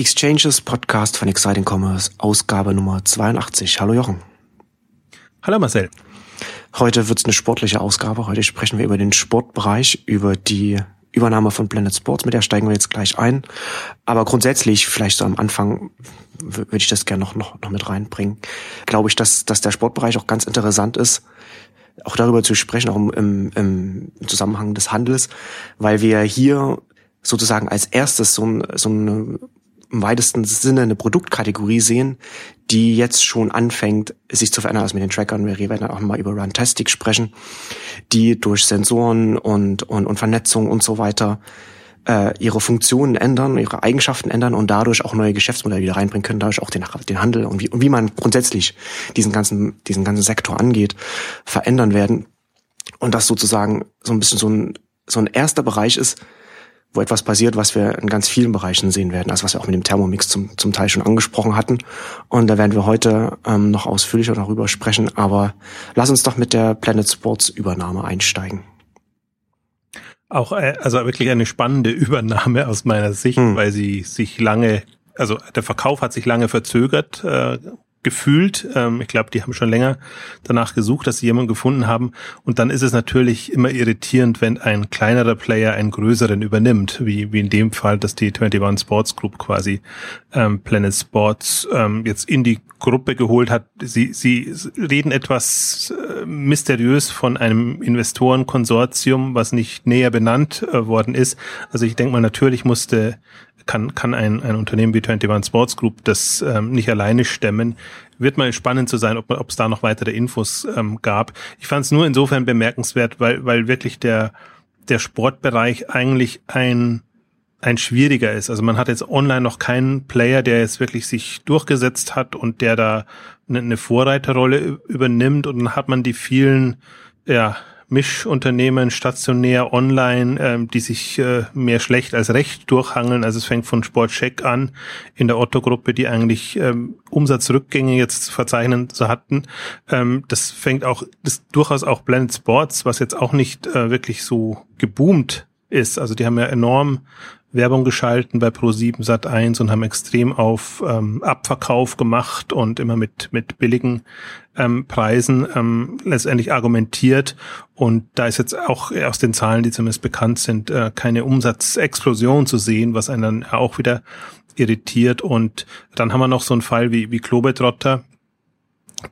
Exchanges Podcast von Exciting Commerce, Ausgabe Nummer 82. Hallo Jochen. Hallo Marcel. Heute wird's eine sportliche Ausgabe. Heute sprechen wir über den Sportbereich, über die Übernahme von Blended Sports, mit der steigen wir jetzt gleich ein. Aber grundsätzlich, vielleicht so am Anfang, würde ich das gerne noch, noch, noch mit reinbringen, glaube ich, dass, dass der Sportbereich auch ganz interessant ist, auch darüber zu sprechen, auch im, im, im Zusammenhang des Handels, weil wir hier sozusagen als erstes so, ein, so eine im weitesten Sinne eine Produktkategorie sehen, die jetzt schon anfängt, sich zu verändern. Also mit den Trackern, wir werden auch mal über Runtastic sprechen, die durch Sensoren und, und, und Vernetzung und so weiter äh, ihre Funktionen ändern, ihre Eigenschaften ändern und dadurch auch neue Geschäftsmodelle wieder reinbringen können, dadurch auch den, den Handel und wie, und wie man grundsätzlich diesen ganzen, diesen ganzen Sektor angeht, verändern werden. Und das sozusagen so ein bisschen so ein, so ein erster Bereich ist, wo etwas passiert, was wir in ganz vielen Bereichen sehen werden, also was wir auch mit dem Thermomix zum, zum Teil schon angesprochen hatten. Und da werden wir heute ähm, noch ausführlicher darüber sprechen. Aber lass uns doch mit der Planet Sports Übernahme einsteigen. Auch äh, also wirklich eine spannende Übernahme aus meiner Sicht, hm. weil sie sich lange, also der Verkauf hat sich lange verzögert. Äh, gefühlt. Ähm, ich glaube, die haben schon länger danach gesucht, dass sie jemanden gefunden haben. Und dann ist es natürlich immer irritierend, wenn ein kleinerer Player einen größeren übernimmt, wie, wie in dem Fall, dass die 21 Sports Group quasi ähm, Planet Sports ähm, jetzt in die Gruppe geholt hat. Sie, sie reden etwas äh, mysteriös von einem Investorenkonsortium, was nicht näher benannt äh, worden ist. Also ich denke mal, natürlich musste kann, kann ein, ein Unternehmen wie 21 Sports Group das ähm, nicht alleine stemmen. Wird mal spannend zu sein, ob es da noch weitere Infos ähm, gab. Ich fand es nur insofern bemerkenswert, weil, weil wirklich der, der Sportbereich eigentlich ein, ein schwieriger ist. Also man hat jetzt online noch keinen Player, der jetzt wirklich sich durchgesetzt hat und der da eine, eine Vorreiterrolle übernimmt und dann hat man die vielen, ja, Mischunternehmen, stationär, online, ähm, die sich äh, mehr schlecht als recht durchhangeln. Also es fängt von Sportcheck an in der Otto-Gruppe, die eigentlich ähm, Umsatzrückgänge jetzt verzeichnen zu hatten. Ähm, das fängt auch, das durchaus auch Blended Sports, was jetzt auch nicht äh, wirklich so geboomt ist. Also die haben ja enorm Werbung geschalten bei Pro7 Sat 1 und haben extrem auf ähm, Abverkauf gemacht und immer mit mit billigen ähm, Preisen ähm, letztendlich argumentiert. Und da ist jetzt auch aus den Zahlen, die zumindest bekannt sind, äh, keine Umsatzexplosion zu sehen, was einen dann auch wieder irritiert. Und dann haben wir noch so einen Fall wie, wie Klobetrotter,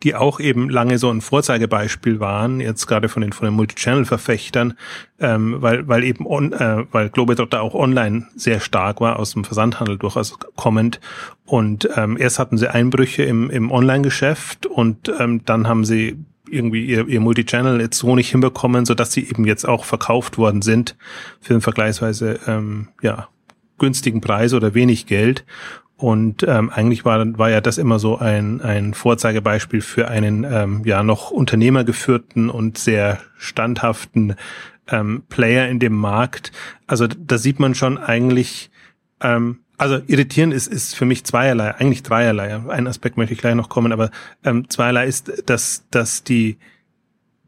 die auch eben lange so ein Vorzeigebeispiel waren, jetzt gerade von den von den Multichannel-Verfechtern, ähm, weil weil eben on, äh, weil Globetrotter auch online sehr stark war aus dem Versandhandel durchaus kommend. Und ähm, erst hatten sie Einbrüche im im Online-Geschäft und ähm, dann haben sie irgendwie ihr, ihr Multichannel jetzt so nicht hinbekommen, so dass sie eben jetzt auch verkauft worden sind für einen vergleichsweise ähm, ja günstigen Preis oder wenig Geld und ähm, eigentlich war, war ja das immer so ein, ein Vorzeigebeispiel für einen ähm, ja noch unternehmergeführten und sehr standhaften ähm, Player in dem Markt. Also da sieht man schon eigentlich, ähm, also irritierend ist, ist für mich zweierlei, eigentlich dreierlei. Ein Aspekt möchte ich gleich noch kommen, aber ähm, zweierlei ist, dass, dass die,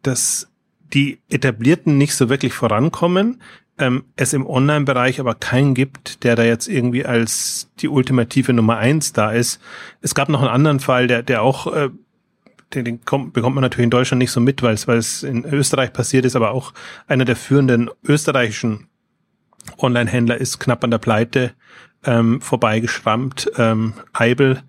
dass die Etablierten nicht so wirklich vorankommen, ähm, es im Online-Bereich aber keinen gibt, der da jetzt irgendwie als die ultimative Nummer eins da ist. Es gab noch einen anderen Fall, der, der auch, äh, den, den kommt, bekommt man natürlich in Deutschland nicht so mit, weil es, weil es in Österreich passiert ist, aber auch einer der führenden österreichischen Online-Händler ist knapp an der Pleite ähm, vorbeigeschrammt. Ähm, Eibel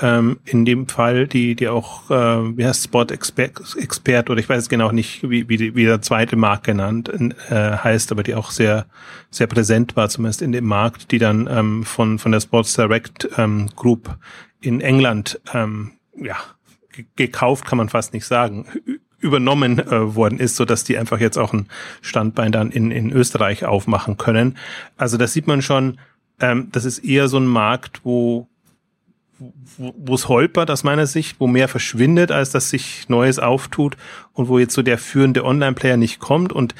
ähm, in dem Fall, die, die auch, äh, wie heißt Sport Expert, Expert oder ich weiß genau nicht, wie, wie, die, wie der zweite Markt genannt äh, heißt, aber die auch sehr, sehr präsent war, zumindest in dem Markt, die dann ähm, von, von der Sports Direct ähm, Group in England, ähm, ja, gekauft kann man fast nicht sagen, übernommen äh, worden ist, so dass die einfach jetzt auch ein Standbein dann in, in Österreich aufmachen können. Also das sieht man schon, ähm, das ist eher so ein Markt, wo wo es holpert aus meiner Sicht, wo mehr verschwindet, als dass sich Neues auftut und wo jetzt so der führende Online-Player nicht kommt und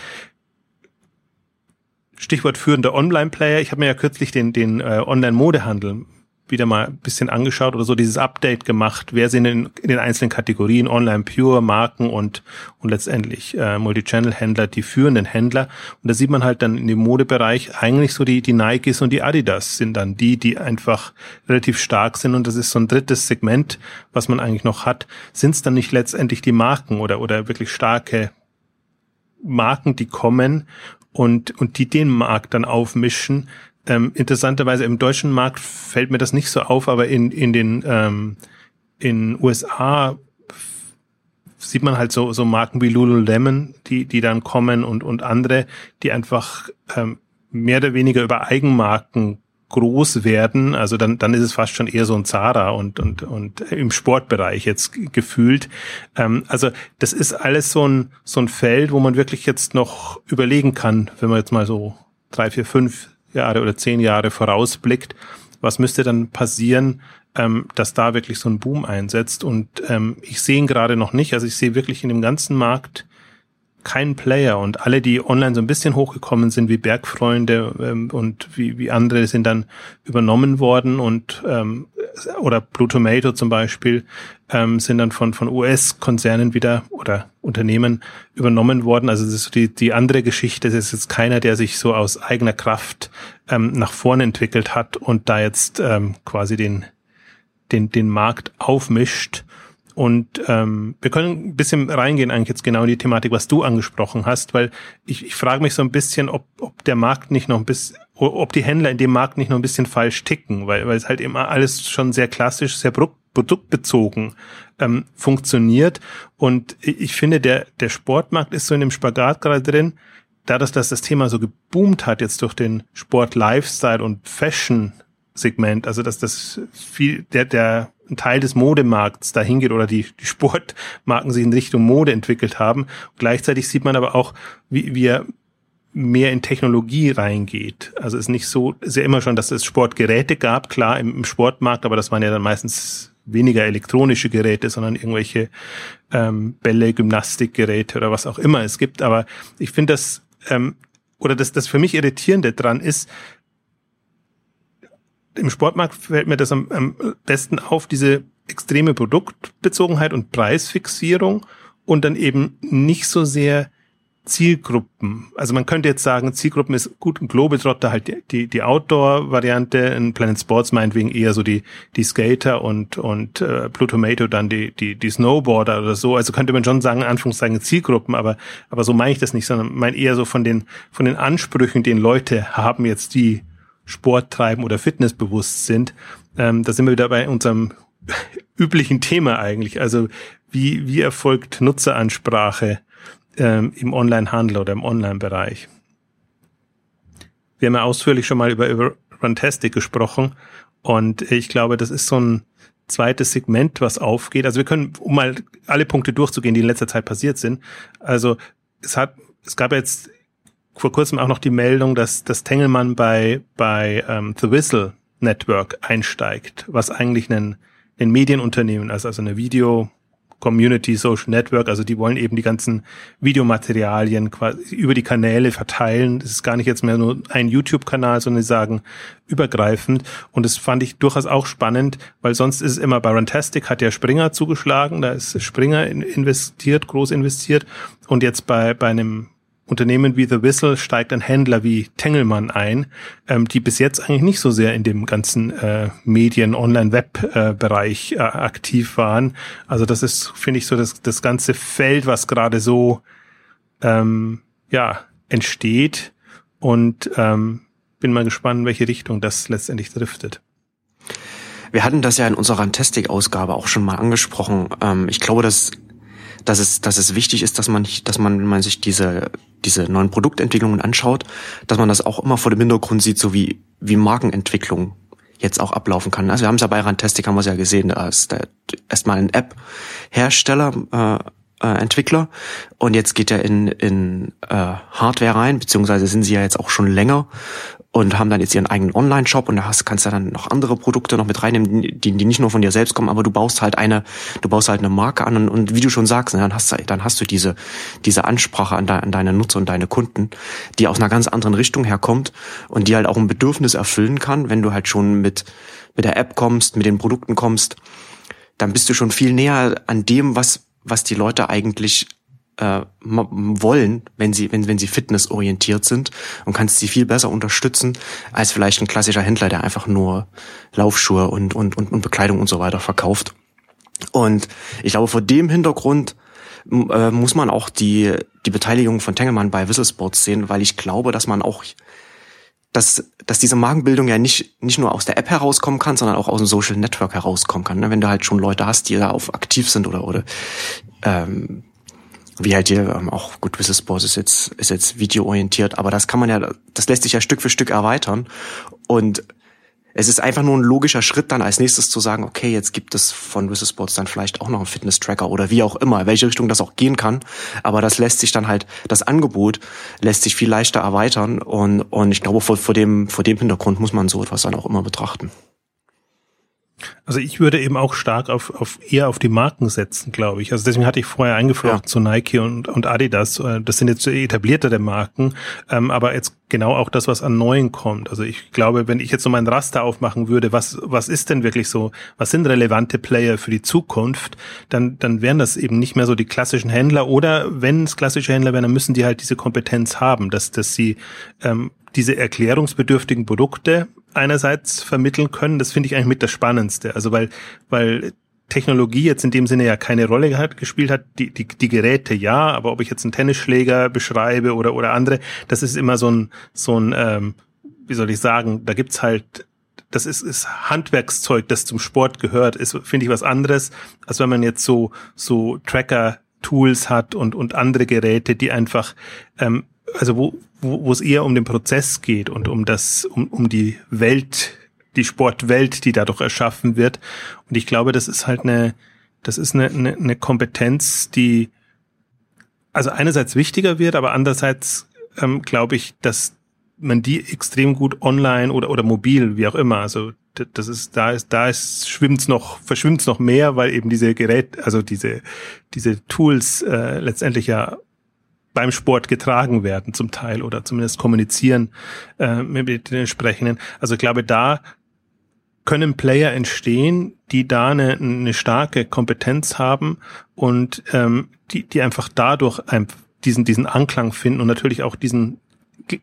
Stichwort führender Online-Player. Ich habe mir ja kürzlich den, den äh, Online-Modehandel wieder mal ein bisschen angeschaut oder so dieses Update gemacht. Wer sind in, in den einzelnen Kategorien Online Pure, Marken und, und letztendlich äh, Multichannel-Händler, die führenden Händler. Und da sieht man halt dann in dem Modebereich eigentlich so die, die Nikes und die Adidas sind dann die, die einfach relativ stark sind. Und das ist so ein drittes Segment, was man eigentlich noch hat. Sind es dann nicht letztendlich die Marken oder, oder wirklich starke Marken, die kommen und, und die den Markt dann aufmischen, ähm, interessanterweise im deutschen Markt fällt mir das nicht so auf, aber in, in den ähm, in USA sieht man halt so, so Marken wie Lululemon, die, die dann kommen und, und andere, die einfach ähm, mehr oder weniger über Eigenmarken groß werden, also dann, dann ist es fast schon eher so ein Zara und, und, und im Sportbereich jetzt gefühlt. Ähm, also das ist alles so ein, so ein Feld, wo man wirklich jetzt noch überlegen kann, wenn man jetzt mal so drei, vier, fünf Jahre oder zehn Jahre vorausblickt, was müsste dann passieren, ähm, dass da wirklich so ein Boom einsetzt. Und ähm, ich sehe ihn gerade noch nicht. Also ich sehe wirklich in dem ganzen Markt keinen Player und alle, die online so ein bisschen hochgekommen sind, wie Bergfreunde ähm, und wie, wie andere, sind dann übernommen worden und ähm, oder Blue Tomato zum Beispiel ähm, sind dann von von US-Konzernen wieder oder Unternehmen übernommen worden. Also das ist die die andere Geschichte. Das ist jetzt keiner, der sich so aus eigener Kraft ähm, nach vorne entwickelt hat und da jetzt ähm, quasi den den den Markt aufmischt und ähm, wir können ein bisschen reingehen eigentlich jetzt genau in die Thematik, was du angesprochen hast, weil ich, ich frage mich so ein bisschen, ob, ob der Markt nicht noch ein bisschen, ob die Händler in dem Markt nicht noch ein bisschen falsch ticken, weil, weil es halt immer alles schon sehr klassisch, sehr produktbezogen ähm, funktioniert. Und ich finde, der, der Sportmarkt ist so in dem Spagat gerade drin, dadurch, dass das Thema so geboomt hat jetzt durch den Sport Lifestyle und Fashion Segment, also dass das viel, der, der ein Teil des Modemarkts dahin geht oder die, die Sportmarken sich in Richtung Mode entwickelt haben. Gleichzeitig sieht man aber auch, wie, wie er mehr in Technologie reingeht. Also es ist nicht so, ist ja immer schon, dass es Sportgeräte gab, klar im, im Sportmarkt, aber das waren ja dann meistens weniger elektronische Geräte, sondern irgendwelche ähm, Bälle, Gymnastikgeräte oder was auch immer es gibt. Aber ich finde das, ähm, oder das, das für mich Irritierende dran ist, im Sportmarkt fällt mir das am, am besten auf, diese extreme Produktbezogenheit und Preisfixierung und dann eben nicht so sehr Zielgruppen. Also man könnte jetzt sagen, Zielgruppen ist gut ein Globetrotter halt die, die Outdoor-Variante, in Planet Sports meinetwegen eher so die, die Skater und, und äh, Blue Tomato dann die, die, die Snowboarder oder so. Also könnte man schon sagen, in Anführungszeichen Zielgruppen, aber, aber so meine ich das nicht, sondern meine eher so von den, von den Ansprüchen, den Leute haben jetzt die Sport treiben oder fitnessbewusst sind. Ähm, da sind wir wieder bei unserem üblichen Thema eigentlich. Also wie, wie erfolgt Nutzeransprache ähm, im Online-Handel oder im Online-Bereich? Wir haben ja ausführlich schon mal über, über Runtastic gesprochen und ich glaube, das ist so ein zweites Segment, was aufgeht. Also wir können, um mal alle Punkte durchzugehen, die in letzter Zeit passiert sind. Also es hat, es gab jetzt vor kurzem auch noch die Meldung, dass, dass Tengelmann bei, bei ähm, The Whistle Network einsteigt, was eigentlich ein, ein Medienunternehmen, also, also eine Video Community Social Network, also die wollen eben die ganzen Videomaterialien quasi über die Kanäle verteilen. Das ist gar nicht jetzt mehr nur ein YouTube-Kanal, sondern sie sagen übergreifend. Und das fand ich durchaus auch spannend, weil sonst ist es immer bei Runtastic hat der Springer zugeschlagen, da ist Springer investiert, groß investiert. Und jetzt bei, bei einem Unternehmen wie The Whistle steigt ein Händler wie Tengelmann ein, ähm, die bis jetzt eigentlich nicht so sehr in dem ganzen äh, Medien-, Online-Web-Bereich äh, äh, aktiv waren. Also das ist, finde ich, so das, das ganze Feld, was gerade so ähm, ja entsteht. Und ähm, bin mal gespannt, welche Richtung das letztendlich driftet. Wir hatten das ja in unserer Fantastic-Ausgabe auch schon mal angesprochen. Ähm, ich glaube, dass dass es, dass es wichtig ist, dass man, dass man, wenn man sich diese, diese neuen Produktentwicklungen anschaut, dass man das auch immer vor dem Hintergrund sieht, so wie, wie Markenentwicklung jetzt auch ablaufen kann. Also wir haben es ja bei Rantastic, haben wir es ja gesehen, da ist erstmal ein App-Hersteller, äh, äh, Entwickler und jetzt geht er in, in äh, Hardware rein, beziehungsweise sind sie ja jetzt auch schon länger und haben dann jetzt ihren eigenen Online-Shop und da hast, kannst du dann noch andere Produkte noch mit reinnehmen, die, die nicht nur von dir selbst kommen, aber du baust halt eine, du baust halt eine Marke an und, und wie du schon sagst, dann hast du, dann hast du diese, diese Ansprache an, de, an deine Nutzer und deine Kunden, die aus einer ganz anderen Richtung herkommt und die halt auch ein Bedürfnis erfüllen kann, wenn du halt schon mit, mit der App kommst, mit den Produkten kommst, dann bist du schon viel näher an dem, was, was die Leute eigentlich äh, wollen, wenn sie, wenn, wenn sie fitnessorientiert sind und kannst sie viel besser unterstützen als vielleicht ein klassischer Händler, der einfach nur Laufschuhe und, und, und, und Bekleidung und so weiter verkauft. Und ich glaube, vor dem Hintergrund äh, muss man auch die, die Beteiligung von Tengelmann bei Whistlesports sehen, weil ich glaube, dass man auch dass, dass diese Markenbildung ja nicht, nicht nur aus der App herauskommen kann, sondern auch aus dem Social Network herauskommen kann. Ne? Wenn du halt schon Leute hast, die da auf aktiv sind oder, oder ähm, wie halt hier ähm, auch gut Whistle Sports ist jetzt ist jetzt videoorientiert, aber das kann man ja das lässt sich ja Stück für Stück erweitern und es ist einfach nur ein logischer Schritt dann als nächstes zu sagen, okay, jetzt gibt es von Whistle Sports dann vielleicht auch noch einen Fitness-Tracker oder wie auch immer, welche Richtung das auch gehen kann. Aber das lässt sich dann halt, das Angebot lässt sich viel leichter erweitern und, und ich glaube, vor, vor, dem, vor dem Hintergrund muss man so etwas dann auch immer betrachten. Also ich würde eben auch stark auf, auf eher auf die Marken setzen, glaube ich. Also deswegen hatte ich vorher eingeflochten ja. zu Nike und, und Adidas. Äh, das sind jetzt etabliertere Marken, ähm, aber jetzt genau auch das, was an Neuen kommt. Also ich glaube, wenn ich jetzt so mein Raster aufmachen würde, was, was ist denn wirklich so, was sind relevante Player für die Zukunft, dann, dann wären das eben nicht mehr so die klassischen Händler oder wenn es klassische Händler wären, dann müssen die halt diese Kompetenz haben, dass, dass sie ähm, diese erklärungsbedürftigen Produkte einerseits vermitteln können. Das finde ich eigentlich mit das Spannendste. Also weil, weil Technologie jetzt in dem Sinne ja keine Rolle hat, gespielt hat, die, die, die Geräte ja, aber ob ich jetzt einen Tennisschläger beschreibe oder, oder andere, das ist immer so ein, so ein, ähm, wie soll ich sagen, da gibt's halt das ist, ist Handwerkszeug, das zum Sport gehört, ist, finde ich, was anderes, als wenn man jetzt so, so Tracker-Tools hat und, und andere Geräte, die einfach ähm, also wo, wo, wo es eher um den Prozess geht und um das, um, um die Welt, die Sportwelt, die dadurch erschaffen wird. Und ich glaube, das ist halt eine, das ist eine, eine, eine Kompetenz, die also einerseits wichtiger wird, aber andererseits ähm, glaube ich, dass man die extrem gut online oder oder mobil, wie auch immer, also das ist da ist da ist schwimmt's noch verschwimmt's noch mehr, weil eben diese Gerät, also diese diese Tools äh, letztendlich ja beim Sport getragen werden zum Teil oder zumindest kommunizieren äh, mit den entsprechenden. Also ich glaube, da können Player entstehen, die da eine, eine starke Kompetenz haben und ähm, die, die einfach dadurch diesen, diesen Anklang finden und natürlich auch diesen,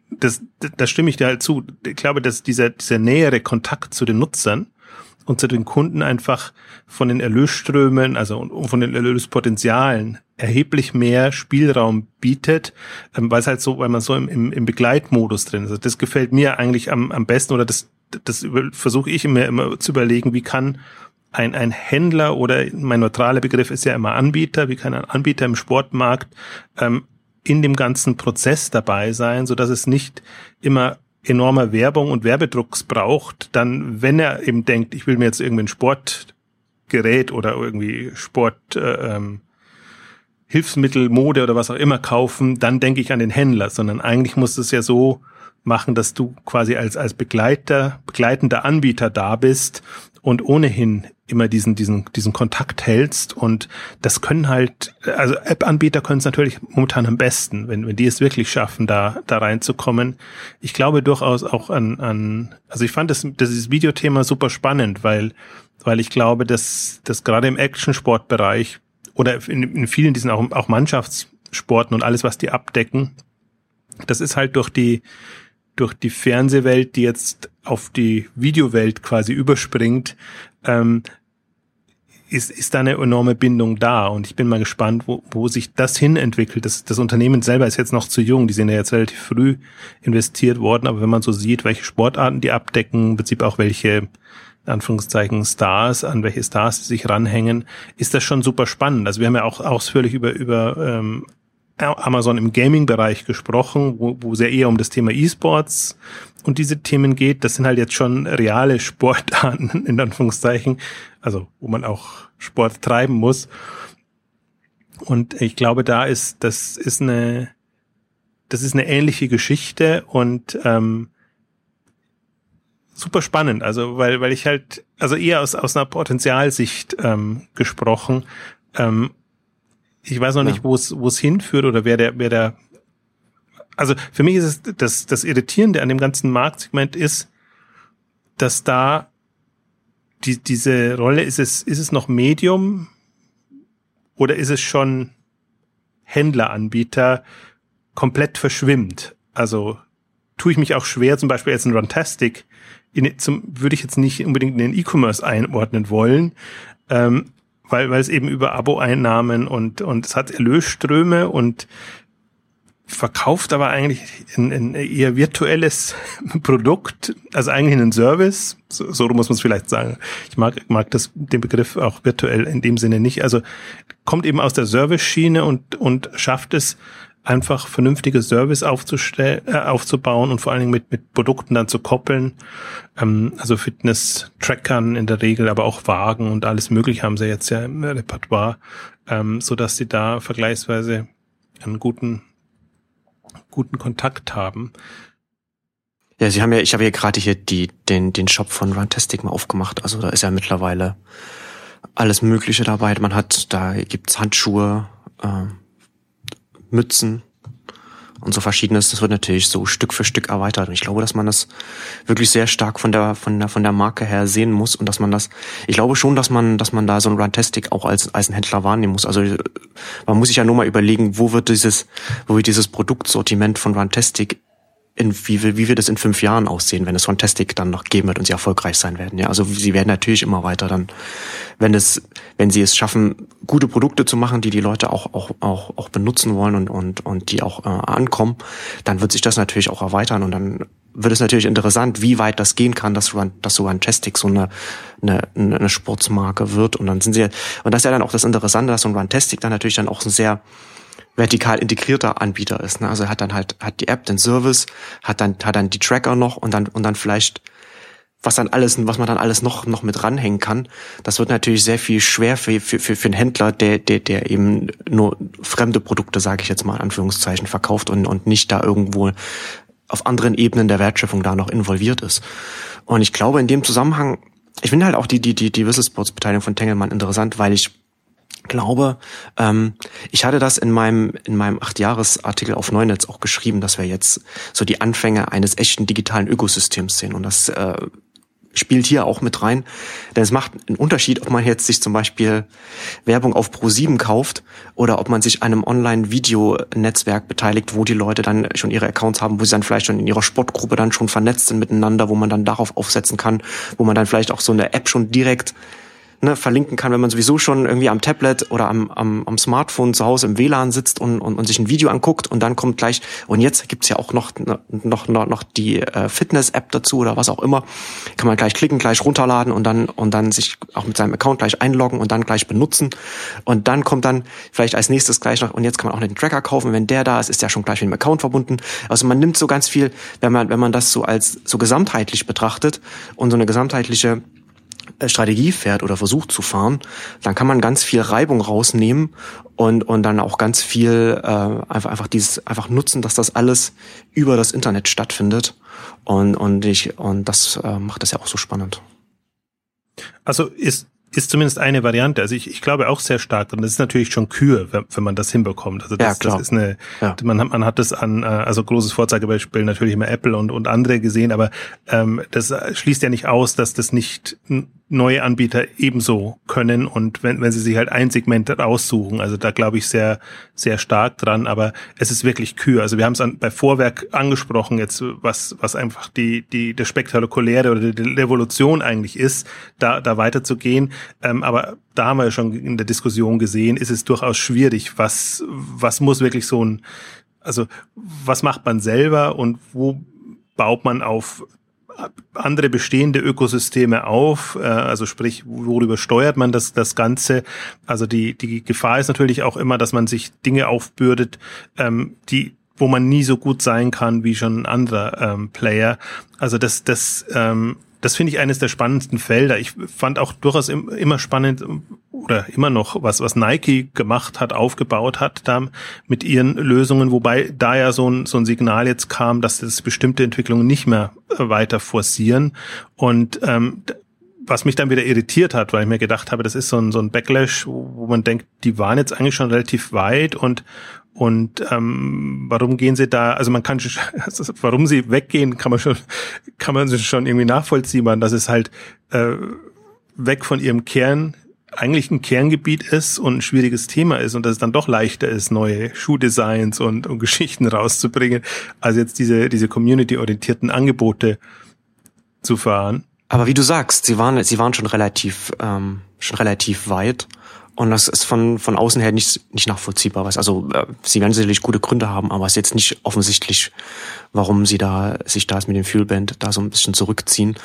das, das stimme ich dir halt zu. Ich glaube, dass dieser, dieser nähere Kontakt zu den Nutzern und zu den Kunden einfach von den Erlösströmen, also von den Erlöspotenzialen erheblich mehr Spielraum bietet, ähm, weil es halt so, weil man so im, im, im Begleitmodus drin ist. Also das gefällt mir eigentlich am, am besten oder das, das versuche ich immer, immer zu überlegen, wie kann ein, ein Händler oder mein neutraler Begriff ist ja immer Anbieter, wie kann ein Anbieter im Sportmarkt ähm, in dem ganzen Prozess dabei sein, so dass es nicht immer enormer Werbung und Werbedrucks braucht, dann, wenn er eben denkt, ich will mir jetzt irgendwie ein Sportgerät oder irgendwie Sport äh, ähm, Hilfsmittel, Mode oder was auch immer kaufen, dann denke ich an den Händler, sondern eigentlich muss es ja so machen, dass du quasi als, als Begleiter, begleitender Anbieter da bist und ohnehin immer diesen, diesen, diesen Kontakt hältst. Und das können halt, also App-Anbieter können es natürlich momentan am besten, wenn, wenn die es wirklich schaffen, da, da reinzukommen. Ich glaube durchaus auch an, an, also ich fand das, das Videothema super spannend, weil, weil ich glaube, dass, dass gerade im Action-Sport-Bereich oder in, in vielen diesen auch, auch Mannschaftssporten und alles, was die abdecken, das ist halt durch die, durch die Fernsehwelt, die jetzt auf die Videowelt quasi überspringt, ähm, ist, ist da eine enorme Bindung da. Und ich bin mal gespannt, wo, wo sich das hin entwickelt. Das, das Unternehmen selber ist jetzt noch zu jung. Die sind ja jetzt relativ früh investiert worden. Aber wenn man so sieht, welche Sportarten die abdecken, im Prinzip auch welche Anführungszeichen Stars, an welche Stars sie sich ranhängen, ist das schon super spannend. Also wir haben ja auch ausführlich über, über ähm, Amazon im Gaming-Bereich gesprochen, wo, wo sehr eher um das Thema E-Sports und diese Themen geht. Das sind halt jetzt schon reale Sportarten, in Anführungszeichen, also wo man auch Sport treiben muss. Und ich glaube, da ist, das ist eine, das ist eine ähnliche Geschichte und ähm, super spannend, also weil, weil ich halt, also eher aus, aus einer Potenzialsicht ähm, gesprochen. Ähm, ich weiß noch ja. nicht, wo es, wo es hinführt oder wer der, wer der. Also für mich ist es das, das Irritierende an dem ganzen Marktsegment ist, dass da die, diese Rolle, ist es, ist es noch Medium oder ist es schon Händleranbieter komplett verschwimmt? Also tue ich mich auch schwer, zum Beispiel jetzt ein Runtastic, in, zum, würde ich jetzt nicht unbedingt in den E-Commerce einordnen wollen, ähm, weil, weil es eben über Abo-Einnahmen und, und es hat Erlösströme und verkauft aber eigentlich ein, ein eher virtuelles Produkt, also eigentlich einen Service, so, so muss man es vielleicht sagen. Ich mag, mag das, den Begriff auch virtuell in dem Sinne nicht. Also kommt eben aus der Service-Schiene und, und schafft es, einfach vernünftige Service aufzustellen, äh, aufzubauen und vor allen Dingen mit, mit Produkten dann zu koppeln. Ähm, also Fitness-Trackern in der Regel, aber auch Wagen und alles mögliche haben sie jetzt ja im Repertoire, ähm, so dass sie da vergleichsweise einen guten guten Kontakt haben. Ja, sie haben ja, ich habe ja gerade hier die, den, den Shop von Runtastic mal aufgemacht. Also da ist ja mittlerweile alles Mögliche dabei. Man hat, da gibt's Handschuhe, äh, Mützen und so verschiedenes. Das wird natürlich so Stück für Stück erweitert. Und ich glaube, dass man das wirklich sehr stark von der, von der, von der Marke her sehen muss und dass man das, ich glaube schon, dass man, dass man da so ein Runtastic auch als, als ein Händler wahrnehmen muss. Also, man muss sich ja nur mal überlegen, wo wird dieses, wo wird dieses Produktsortiment von Runtastic in, wie, wie wie wird es in fünf Jahren aussehen, wenn es Fantastic dann noch geben wird und sie erfolgreich sein werden. Ja, also sie werden natürlich immer weiter dann, wenn es, wenn sie es schaffen, gute Produkte zu machen, die die Leute auch auch auch, auch benutzen wollen und und und die auch äh, ankommen, dann wird sich das natürlich auch erweitern und dann wird es natürlich interessant, wie weit das gehen kann, dass dass so Runtastic so eine, eine eine Sportsmarke wird und dann sind sie und das ist ja dann auch das Interessante, dass so ein Runtastic dann natürlich dann auch ein sehr vertikal integrierter Anbieter ist. Ne? Also er hat dann halt hat die App, den Service, hat dann hat dann die Tracker noch und dann und dann vielleicht was dann alles, was man dann alles noch noch mit ranhängen kann. Das wird natürlich sehr viel schwer für für für, für einen Händler, der der der eben nur fremde Produkte, sage ich jetzt mal in Anführungszeichen, verkauft und und nicht da irgendwo auf anderen Ebenen der Wertschöpfung da noch involviert ist. Und ich glaube in dem Zusammenhang, ich finde halt auch die die die die Whistlesports Beteiligung von Tengelmann interessant, weil ich glaube, ähm, ich hatte das in meinem in meinem acht Jahres Artikel auf Neunetz auch geschrieben, dass wir jetzt so die Anfänge eines echten digitalen Ökosystems sehen. Und das äh, spielt hier auch mit rein, denn es macht einen Unterschied, ob man jetzt sich zum Beispiel Werbung auf Pro7 kauft oder ob man sich einem Online-Video-Netzwerk beteiligt, wo die Leute dann schon ihre Accounts haben, wo sie dann vielleicht schon in ihrer Sportgruppe dann schon vernetzt sind miteinander, wo man dann darauf aufsetzen kann, wo man dann vielleicht auch so eine App schon direkt ne, verlinken kann, wenn man sowieso schon irgendwie am Tablet oder am, am, am Smartphone zu Hause im WLAN sitzt und, und, und sich ein Video anguckt und dann kommt gleich, und jetzt gibt's ja auch noch, noch, noch, noch die äh, Fitness-App dazu oder was auch immer, kann man gleich klicken, gleich runterladen und dann, und dann sich auch mit seinem Account gleich einloggen und dann gleich benutzen. Und dann kommt dann vielleicht als nächstes gleich noch, und jetzt kann man auch den Tracker kaufen, wenn der da ist, ist der schon gleich mit dem Account verbunden. Also man nimmt so ganz viel, wenn man, wenn man das so als so gesamtheitlich betrachtet und so eine gesamtheitliche Strategie fährt oder versucht zu fahren, dann kann man ganz viel Reibung rausnehmen und und dann auch ganz viel äh, einfach einfach dieses einfach nutzen, dass das alles über das Internet stattfindet und und ich und das äh, macht das ja auch so spannend. Also ist ist zumindest eine Variante. Also ich, ich glaube auch sehr stark und das ist natürlich schon Kür, wenn, wenn man das hinbekommt. Also das, ja, klar. das ist eine, ja. man hat man hat das an, äh, also großes Vorzeigebeispiel natürlich immer Apple und und andere gesehen, aber ähm, das schließt ja nicht aus, dass das nicht neue Anbieter ebenso können und wenn, wenn sie sich halt ein Segment raussuchen, also da glaube ich sehr, sehr stark dran, aber es ist wirklich Kür. Also wir haben es an, bei Vorwerk angesprochen jetzt, was, was einfach die, die, der Spektakuläre oder die Revolution eigentlich ist, da, da weiterzugehen. Ähm, aber da haben wir ja schon in der Diskussion gesehen, ist es durchaus schwierig, was, was muss wirklich so ein, also was macht man selber und wo baut man auf andere bestehende Ökosysteme auf, äh, also sprich, worüber steuert man das, das Ganze? Also die, die Gefahr ist natürlich auch immer, dass man sich Dinge aufbürdet, ähm, die wo man nie so gut sein kann wie schon ein anderer ähm, Player. Also das, das ähm, das finde ich eines der spannendsten Felder. Ich fand auch durchaus immer spannend oder immer noch, was, was Nike gemacht hat, aufgebaut hat, da mit ihren Lösungen, wobei da ja so ein, so ein Signal jetzt kam, dass das bestimmte Entwicklungen nicht mehr äh, weiter forcieren. Und ähm, was mich dann wieder irritiert hat, weil ich mir gedacht habe, das ist so ein, so ein Backlash, wo man denkt, die waren jetzt eigentlich schon relativ weit und und ähm, warum gehen sie da, also man kann schon, warum sie weggehen, kann man schon, kann man schon irgendwie nachvollziehen, dass es halt äh, weg von ihrem Kern eigentlich ein Kerngebiet ist und ein schwieriges Thema ist und dass es dann doch leichter ist, neue Schuhdesigns und, und Geschichten rauszubringen, als jetzt diese, diese community-orientierten Angebote zu fahren. Aber wie du sagst, sie waren, sie waren schon relativ, ähm, schon relativ weit. Und das ist von, von außen her nicht, nicht nachvollziehbar. Was, also, äh, sie werden sicherlich gute Gründe haben, aber es ist jetzt nicht offensichtlich, warum sie da, sich da mit dem Fuelband da so ein bisschen zurückziehen.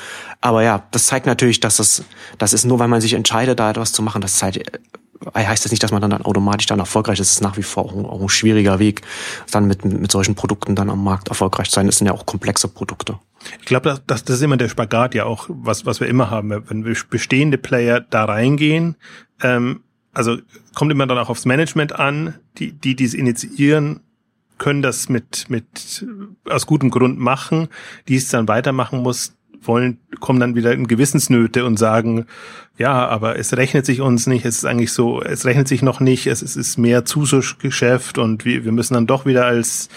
Aber ja, das zeigt natürlich, dass das, das ist nur, weil man sich entscheidet, da etwas zu machen, das ist halt, heißt das nicht, dass man dann automatisch dann erfolgreich ist. Es ist nach wie vor auch ein, auch ein schwieriger Weg, dann mit, mit solchen Produkten dann am Markt erfolgreich zu sein. Das sind ja auch komplexe Produkte. Ich glaube, das, das, das ist immer der Spagat ja auch, was, was wir immer haben. Wenn wir bestehende Player da reingehen, ähm, also kommt immer dann auch aufs Management an, die, die dies initiieren, können das mit, mit, aus gutem Grund machen, die es dann weitermachen muss, wollen, kommen dann wieder in Gewissensnöte und sagen, ja, aber es rechnet sich uns nicht, es ist eigentlich so, es rechnet sich noch nicht, es, es ist mehr Zuschussgeschäft und wir, wir müssen dann doch wieder als,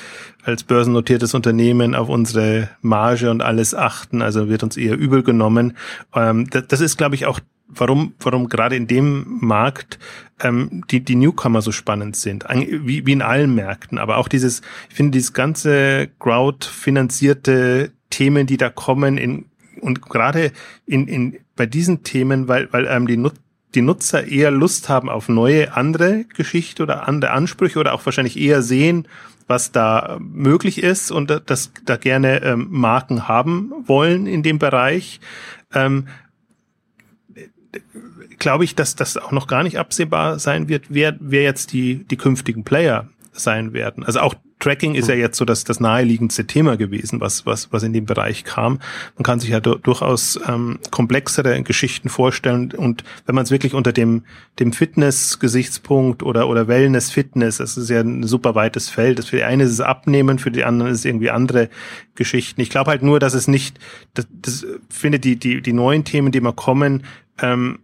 als börsennotiertes Unternehmen auf unsere Marge und alles achten, also wird uns eher übel genommen. Ähm, das, das ist, glaube ich, auch warum, warum gerade in dem Markt ähm, die, die Newcomer so spannend sind, wie, wie in allen Märkten, aber auch dieses, ich finde dieses ganze Crowd-finanzierte Themen, die da kommen, in, und gerade in, in, bei diesen Themen, weil, weil ähm, die, Nut die Nutzer eher Lust haben auf neue, andere Geschichte oder andere Ansprüche oder auch wahrscheinlich eher sehen, was da möglich ist und das da gerne ähm, Marken haben wollen in dem Bereich. Ähm, glaube ich, dass das auch noch gar nicht absehbar sein wird, wer, wer jetzt die, die künftigen Player sein werden. Also auch Tracking ist ja jetzt so das, das naheliegendste Thema gewesen, was, was, was in dem Bereich kam. Man kann sich ja durchaus ähm, komplexere Geschichten vorstellen und wenn man es wirklich unter dem, dem Fitness-Gesichtspunkt oder, oder Wellness-Fitness, das ist ja ein super weites Feld. Für die eine ist es Abnehmen, für die anderen ist es irgendwie andere Geschichten. Ich glaube halt nur, dass es nicht, das, das finde die, die, die neuen Themen, die mal kommen, ähm,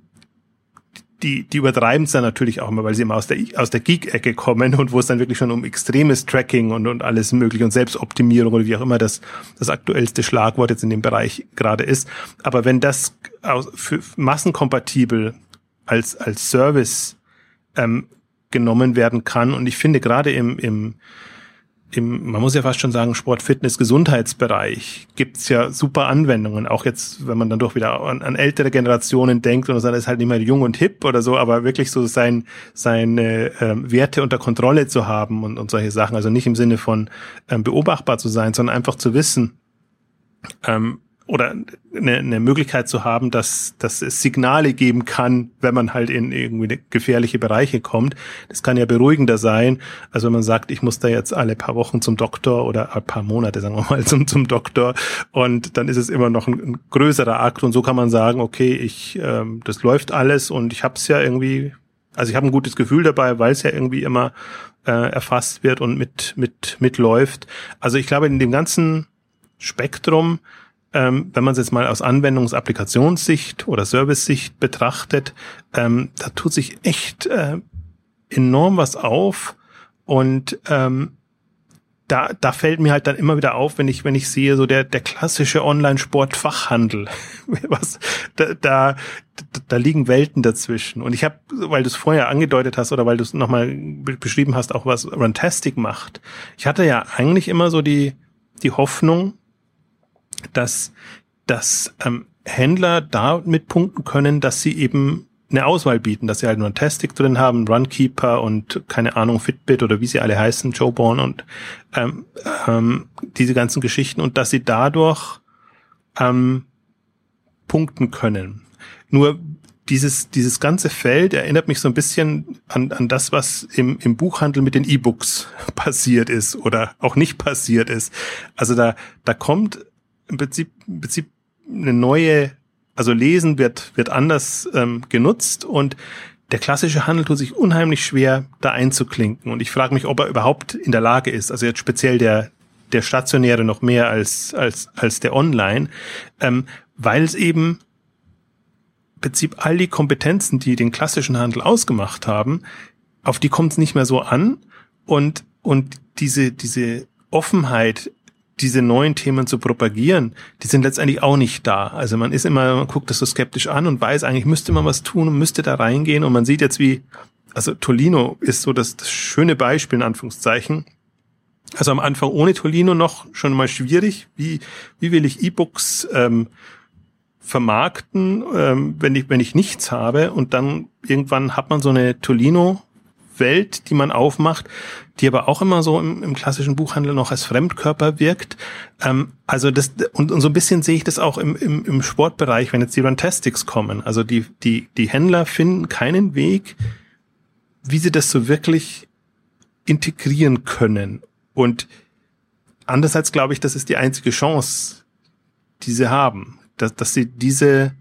die, die übertreiben es dann natürlich auch immer, weil sie immer aus der, aus der Geek-Ecke kommen und wo es dann wirklich schon um extremes Tracking und, und alles mögliche und Selbstoptimierung oder wie auch immer das, das aktuellste Schlagwort jetzt in dem Bereich gerade ist. Aber wenn das aus, für massenkompatibel als, als Service ähm, genommen werden kann und ich finde gerade im, im im, man muss ja fast schon sagen, Sport, Fitness, Gesundheitsbereich gibt's ja super Anwendungen. Auch jetzt, wenn man dann doch wieder an, an ältere Generationen denkt und dann ist halt nicht mehr jung und hip oder so, aber wirklich so sein, seine ähm, Werte unter Kontrolle zu haben und, und solche Sachen. Also nicht im Sinne von ähm, beobachtbar zu sein, sondern einfach zu wissen, ähm, oder eine, eine Möglichkeit zu haben, dass, dass es Signale geben kann, wenn man halt in irgendwie gefährliche Bereiche kommt. Das kann ja beruhigender sein, als wenn man sagt, ich muss da jetzt alle paar Wochen zum Doktor oder ein paar Monate, sagen wir mal, zum, zum Doktor und dann ist es immer noch ein, ein größerer Akt und so kann man sagen, okay, ich, ähm, das läuft alles und ich habe es ja irgendwie, also ich habe ein gutes Gefühl dabei, weil es ja irgendwie immer äh, erfasst wird und mit, mit, mitläuft. Also ich glaube, in dem ganzen Spektrum ähm, wenn man es jetzt mal aus Anwendungs-Applikationssicht oder Service-Sicht betrachtet, ähm, da tut sich echt äh, enorm was auf und ähm, da, da fällt mir halt dann immer wieder auf, wenn ich, wenn ich sehe, so der, der klassische Online-Sport-Fachhandel. Was, da, da, da liegen Welten dazwischen. Und ich habe, weil du es vorher angedeutet hast oder weil du es nochmal beschrieben hast, auch was Runtastic macht. Ich hatte ja eigentlich immer so die, die Hoffnung, dass, dass ähm, Händler damit punkten können, dass sie eben eine Auswahl bieten, dass sie halt nur ein Tastic drin haben, Runkeeper und keine Ahnung, Fitbit oder wie sie alle heißen, Joeborn und ähm, ähm, diese ganzen Geschichten und dass sie dadurch ähm, punkten können. Nur dieses, dieses ganze Feld erinnert mich so ein bisschen an, an das, was im, im Buchhandel mit den E-Books passiert ist oder auch nicht passiert ist. Also da, da kommt im Prinzip, im Prinzip eine neue, also Lesen wird, wird anders ähm, genutzt und der klassische Handel tut sich unheimlich schwer, da einzuklinken. Und ich frage mich, ob er überhaupt in der Lage ist, also jetzt speziell der, der stationäre noch mehr als, als, als der Online, ähm, weil es eben im Prinzip all die Kompetenzen, die den klassischen Handel ausgemacht haben, auf die kommt es nicht mehr so an. Und, und diese, diese Offenheit diese neuen Themen zu propagieren, die sind letztendlich auch nicht da. Also man ist immer, man guckt das so skeptisch an und weiß eigentlich, müsste man was tun und müsste da reingehen und man sieht jetzt wie, also Tolino ist so das, das schöne Beispiel in Anführungszeichen. Also am Anfang ohne Tolino noch schon mal schwierig. Wie, wie will ich E-Books ähm, vermarkten, ähm, wenn ich wenn ich nichts habe und dann irgendwann hat man so eine Tolino Welt, die man aufmacht, die aber auch immer so im, im klassischen Buchhandel noch als Fremdkörper wirkt. Ähm, also das und, und so ein bisschen sehe ich das auch im, im, im Sportbereich, wenn jetzt die Runtastics kommen. Also die die die Händler finden keinen Weg, wie sie das so wirklich integrieren können. Und andererseits glaube ich, das ist die einzige Chance, die sie haben, dass, dass sie diese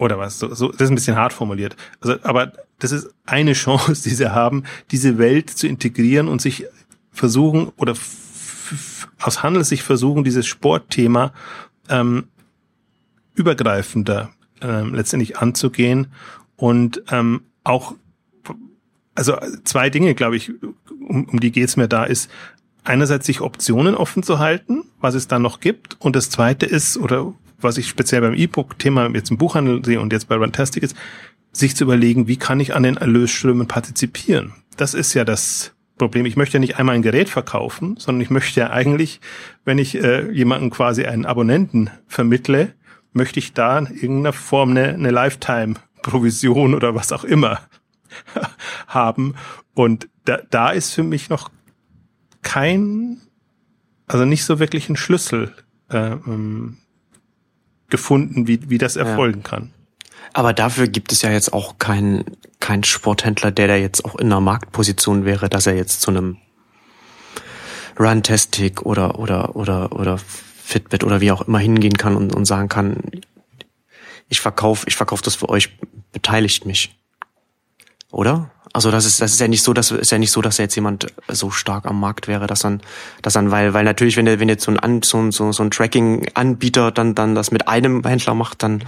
oder was, so, so, das ist ein bisschen hart formuliert. Also, aber das ist eine Chance, die sie haben, diese Welt zu integrieren und sich versuchen oder aus Handel sich versuchen, dieses Sportthema ähm, übergreifender ähm, letztendlich anzugehen und ähm, auch also zwei Dinge, glaube ich, um, um die geht's mir da, ist einerseits sich Optionen offen zu halten, was es da noch gibt, und das zweite ist, oder was ich speziell beim E-Book-Thema jetzt im Buchhandel sehe und jetzt bei Runtastic ist, sich zu überlegen, wie kann ich an den Erlösströmen partizipieren? Das ist ja das Problem. Ich möchte ja nicht einmal ein Gerät verkaufen, sondern ich möchte ja eigentlich, wenn ich äh, jemanden quasi einen Abonnenten vermittle, möchte ich da in irgendeiner Form eine, eine Lifetime-Provision oder was auch immer haben. Und da, da ist für mich noch kein, also nicht so wirklich ein Schlüssel äh, ähm, gefunden, wie, wie das erfolgen ja. kann. Aber dafür gibt es ja jetzt auch keinen kein Sporthändler, der da jetzt auch in einer Marktposition wäre, dass er jetzt zu einem Runtastic oder oder oder oder Fitbit oder wie auch immer hingehen kann und, und sagen kann, ich verkaufe ich verkauf das für euch, beteiligt mich. Oder? Also das ist das ist ja nicht so, dass ist ja nicht so, dass jetzt jemand so stark am Markt wäre, dass dann dass dann weil weil natürlich wenn der wenn jetzt so ein so ein, so, so ein Tracking Anbieter dann dann das mit einem Händler macht, dann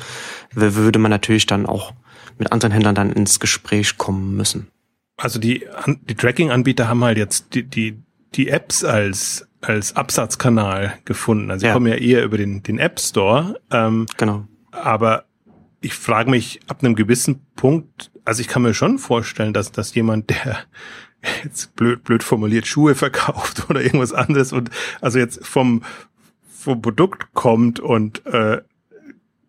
würde man natürlich dann auch mit anderen Händlern dann ins Gespräch kommen müssen. Also die die Tracking Anbieter haben halt jetzt die die die Apps als als Absatzkanal gefunden. Also sie ja. kommen ja eher über den den App Store. Ähm, genau. Aber ich frage mich ab einem gewissen Punkt, also ich kann mir schon vorstellen, dass, dass jemand, der jetzt blöd, blöd formuliert Schuhe verkauft oder irgendwas anderes und also jetzt vom, vom Produkt kommt und äh,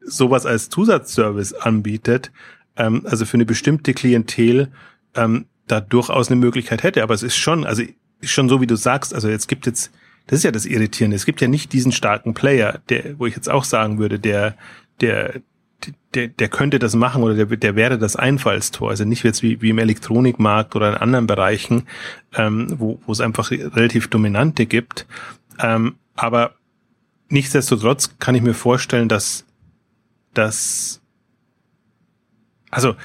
sowas als Zusatzservice anbietet, ähm, also für eine bestimmte Klientel ähm, da durchaus eine Möglichkeit hätte. Aber es ist schon, also schon so, wie du sagst, also jetzt gibt jetzt, das ist ja das Irritierende, es gibt ja nicht diesen starken Player, der, wo ich jetzt auch sagen würde, der, der, der, der könnte das machen oder der, der wäre das Einfallstor. Also nicht jetzt wie, wie im Elektronikmarkt oder in anderen Bereichen, ähm, wo, wo es einfach relativ dominante gibt. Ähm, aber nichtsdestotrotz kann ich mir vorstellen, dass, dass also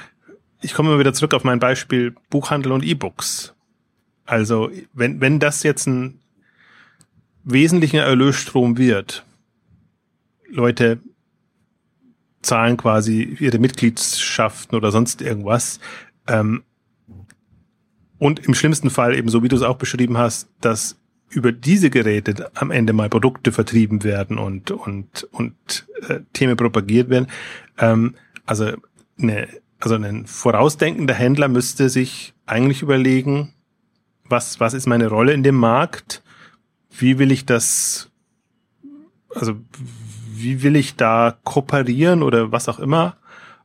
ich komme mal wieder zurück auf mein Beispiel Buchhandel und E-Books. Also wenn, wenn das jetzt ein wesentlicher Erlösstrom wird, Leute zahlen quasi ihre Mitgliedschaften oder sonst irgendwas. Ähm, und im schlimmsten Fall eben, so wie du es auch beschrieben hast, dass über diese Geräte am Ende mal Produkte vertrieben werden und und und äh, Themen propagiert werden. Ähm, also eine, also ein vorausdenkender Händler müsste sich eigentlich überlegen, was was ist meine Rolle in dem Markt? Wie will ich das? Also wie will ich da kooperieren oder was auch immer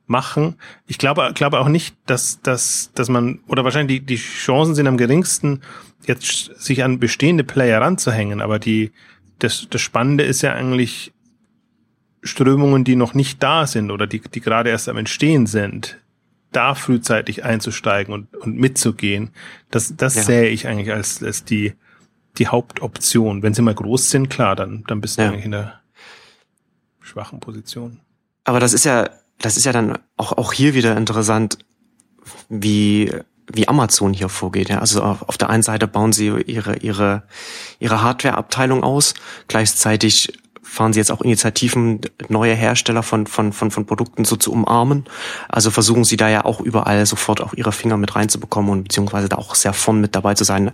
machen. Ich glaube, glaube auch nicht, dass, dass, dass man, oder wahrscheinlich die, die Chancen sind am geringsten, jetzt sich an bestehende Player ranzuhängen, aber die, das, das Spannende ist ja eigentlich Strömungen, die noch nicht da sind oder die, die gerade erst am Entstehen sind, da frühzeitig einzusteigen und, und mitzugehen. Das, das ja. sähe ich eigentlich als, als die, die Hauptoption. Wenn sie mal groß sind, klar, dann, dann bist du ja. eigentlich in der schwachen Position. Aber das ist ja, das ist ja dann auch, auch hier wieder interessant, wie, wie Amazon hier vorgeht. Ja? Also auf, auf der einen Seite bauen sie ihre, ihre, ihre Hardware-Abteilung aus, gleichzeitig fahren sie jetzt auch Initiativen, neue Hersteller von, von, von, von Produkten so zu umarmen. Also versuchen sie da ja auch überall sofort auch ihre Finger mit reinzubekommen und beziehungsweise da auch sehr vorn mit dabei zu sein.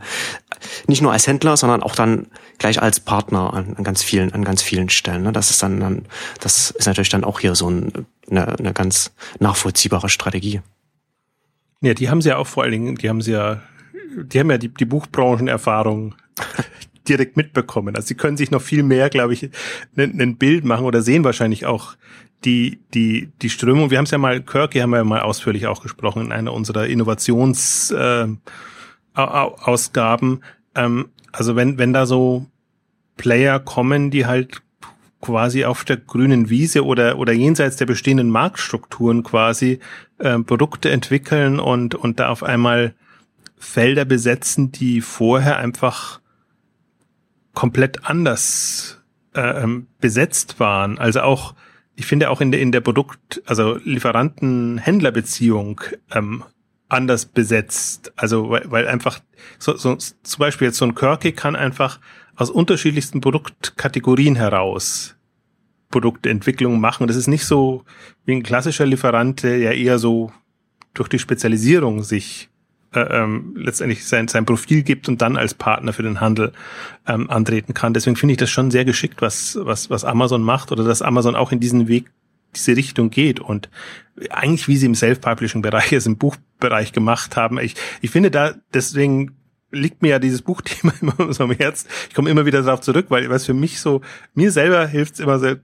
Nicht nur als Händler, sondern auch dann gleich als Partner an, an ganz vielen, an ganz vielen Stellen. Ne? Das ist dann, dann, das ist natürlich dann auch hier so ein, eine, eine ganz nachvollziehbare Strategie. Ja, die haben sie ja auch vor allen Dingen, die haben sie ja, die haben ja die, die Buchbranchenerfahrung direkt mitbekommen. Also sie können sich noch viel mehr, glaube ich, ein, ein Bild machen oder sehen wahrscheinlich auch die, die, die Strömung. Wir haben es ja mal, Kirky haben wir ja mal ausführlich auch gesprochen in einer unserer Innovationsausgaben. Äh, Ausgaben. ähm, also wenn, wenn da so Player kommen, die halt quasi auf der grünen Wiese oder, oder jenseits der bestehenden Marktstrukturen quasi äh, Produkte entwickeln und, und da auf einmal Felder besetzen, die vorher einfach komplett anders äh, besetzt waren. Also auch, ich finde auch in der, in der Produkt, also Lieferanten-Händler-Beziehung ähm, anders besetzt. Also weil, weil einfach so, so zum Beispiel jetzt so ein Kirky kann einfach aus unterschiedlichsten Produktkategorien heraus Produktentwicklung machen. Das ist nicht so wie ein klassischer Lieferant, der ja eher so durch die Spezialisierung sich äh, ähm, letztendlich sein, sein Profil gibt und dann als Partner für den Handel ähm, antreten kann. Deswegen finde ich das schon sehr geschickt, was, was, was Amazon macht oder dass Amazon auch in diesen Weg, diese Richtung geht und eigentlich wie sie im Self-Publishing-Bereich, also im Buchbereich gemacht haben. Ich, ich finde da deswegen liegt mir ja dieses Buchthema immer so am Herz. Ich komme immer wieder darauf zurück, weil was für mich so, mir selber hilft es immer sehr,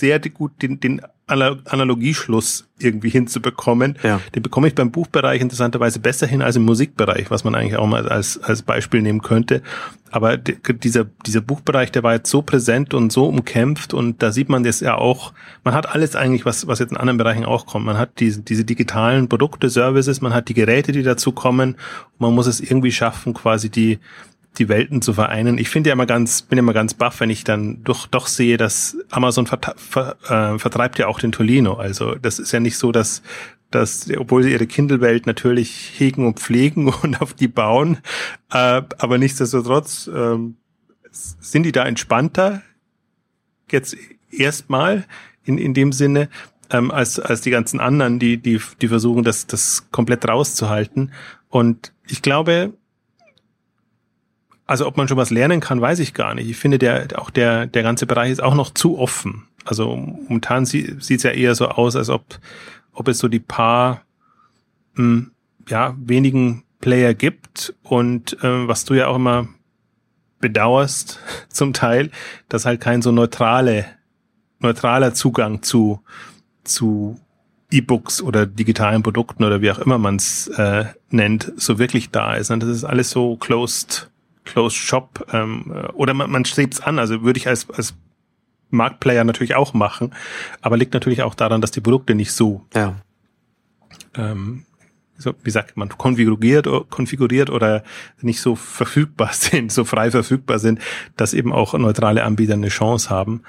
sehr gut, den, den Analogieschluss irgendwie hinzubekommen. Ja. Den bekomme ich beim Buchbereich interessanterweise besser hin als im Musikbereich, was man eigentlich auch mal als, als Beispiel nehmen könnte. Aber dieser, dieser Buchbereich, der war jetzt so präsent und so umkämpft und da sieht man das ja auch, man hat alles eigentlich, was, was jetzt in anderen Bereichen auch kommt. Man hat diese, diese digitalen Produkte, Services, man hat die Geräte, die dazu kommen. man muss es irgendwie schaffen, quasi die, die Welten zu vereinen. Ich finde ja immer ganz, bin ja immer ganz baff, wenn ich dann doch, doch sehe, dass Amazon ver, ver, äh, vertreibt ja auch den Tolino. Also das ist ja nicht so, dass, dass, obwohl sie ihre Kindle-Welt natürlich hegen und pflegen und auf die bauen, äh, aber nichtsdestotrotz äh, sind die da entspannter jetzt erstmal in, in dem Sinne, ähm, als, als die ganzen anderen, die, die, die versuchen, das, das komplett rauszuhalten. Und ich glaube, also ob man schon was lernen kann, weiß ich gar nicht. Ich finde, der, auch der, der ganze Bereich ist auch noch zu offen. Also momentan sieht es ja eher so aus, als ob, ob es so die paar, mh, hm, ja, wenigen Player gibt und äh, was du ja auch immer bedauerst zum Teil, dass halt kein so neutrale, neutraler Zugang zu, zu E-Books oder digitalen Produkten oder wie auch immer man es äh, nennt, so wirklich da ist. Und das ist alles so closed Closed Shop ähm, oder man, man strebt es an. Also würde ich als, als Marktplayer natürlich auch machen, aber liegt natürlich auch daran, dass die Produkte nicht so, ja. ähm, so wie sagt man, konfiguriert, konfiguriert oder nicht so verfügbar sind, so frei verfügbar sind, dass eben auch neutrale Anbieter eine Chance haben.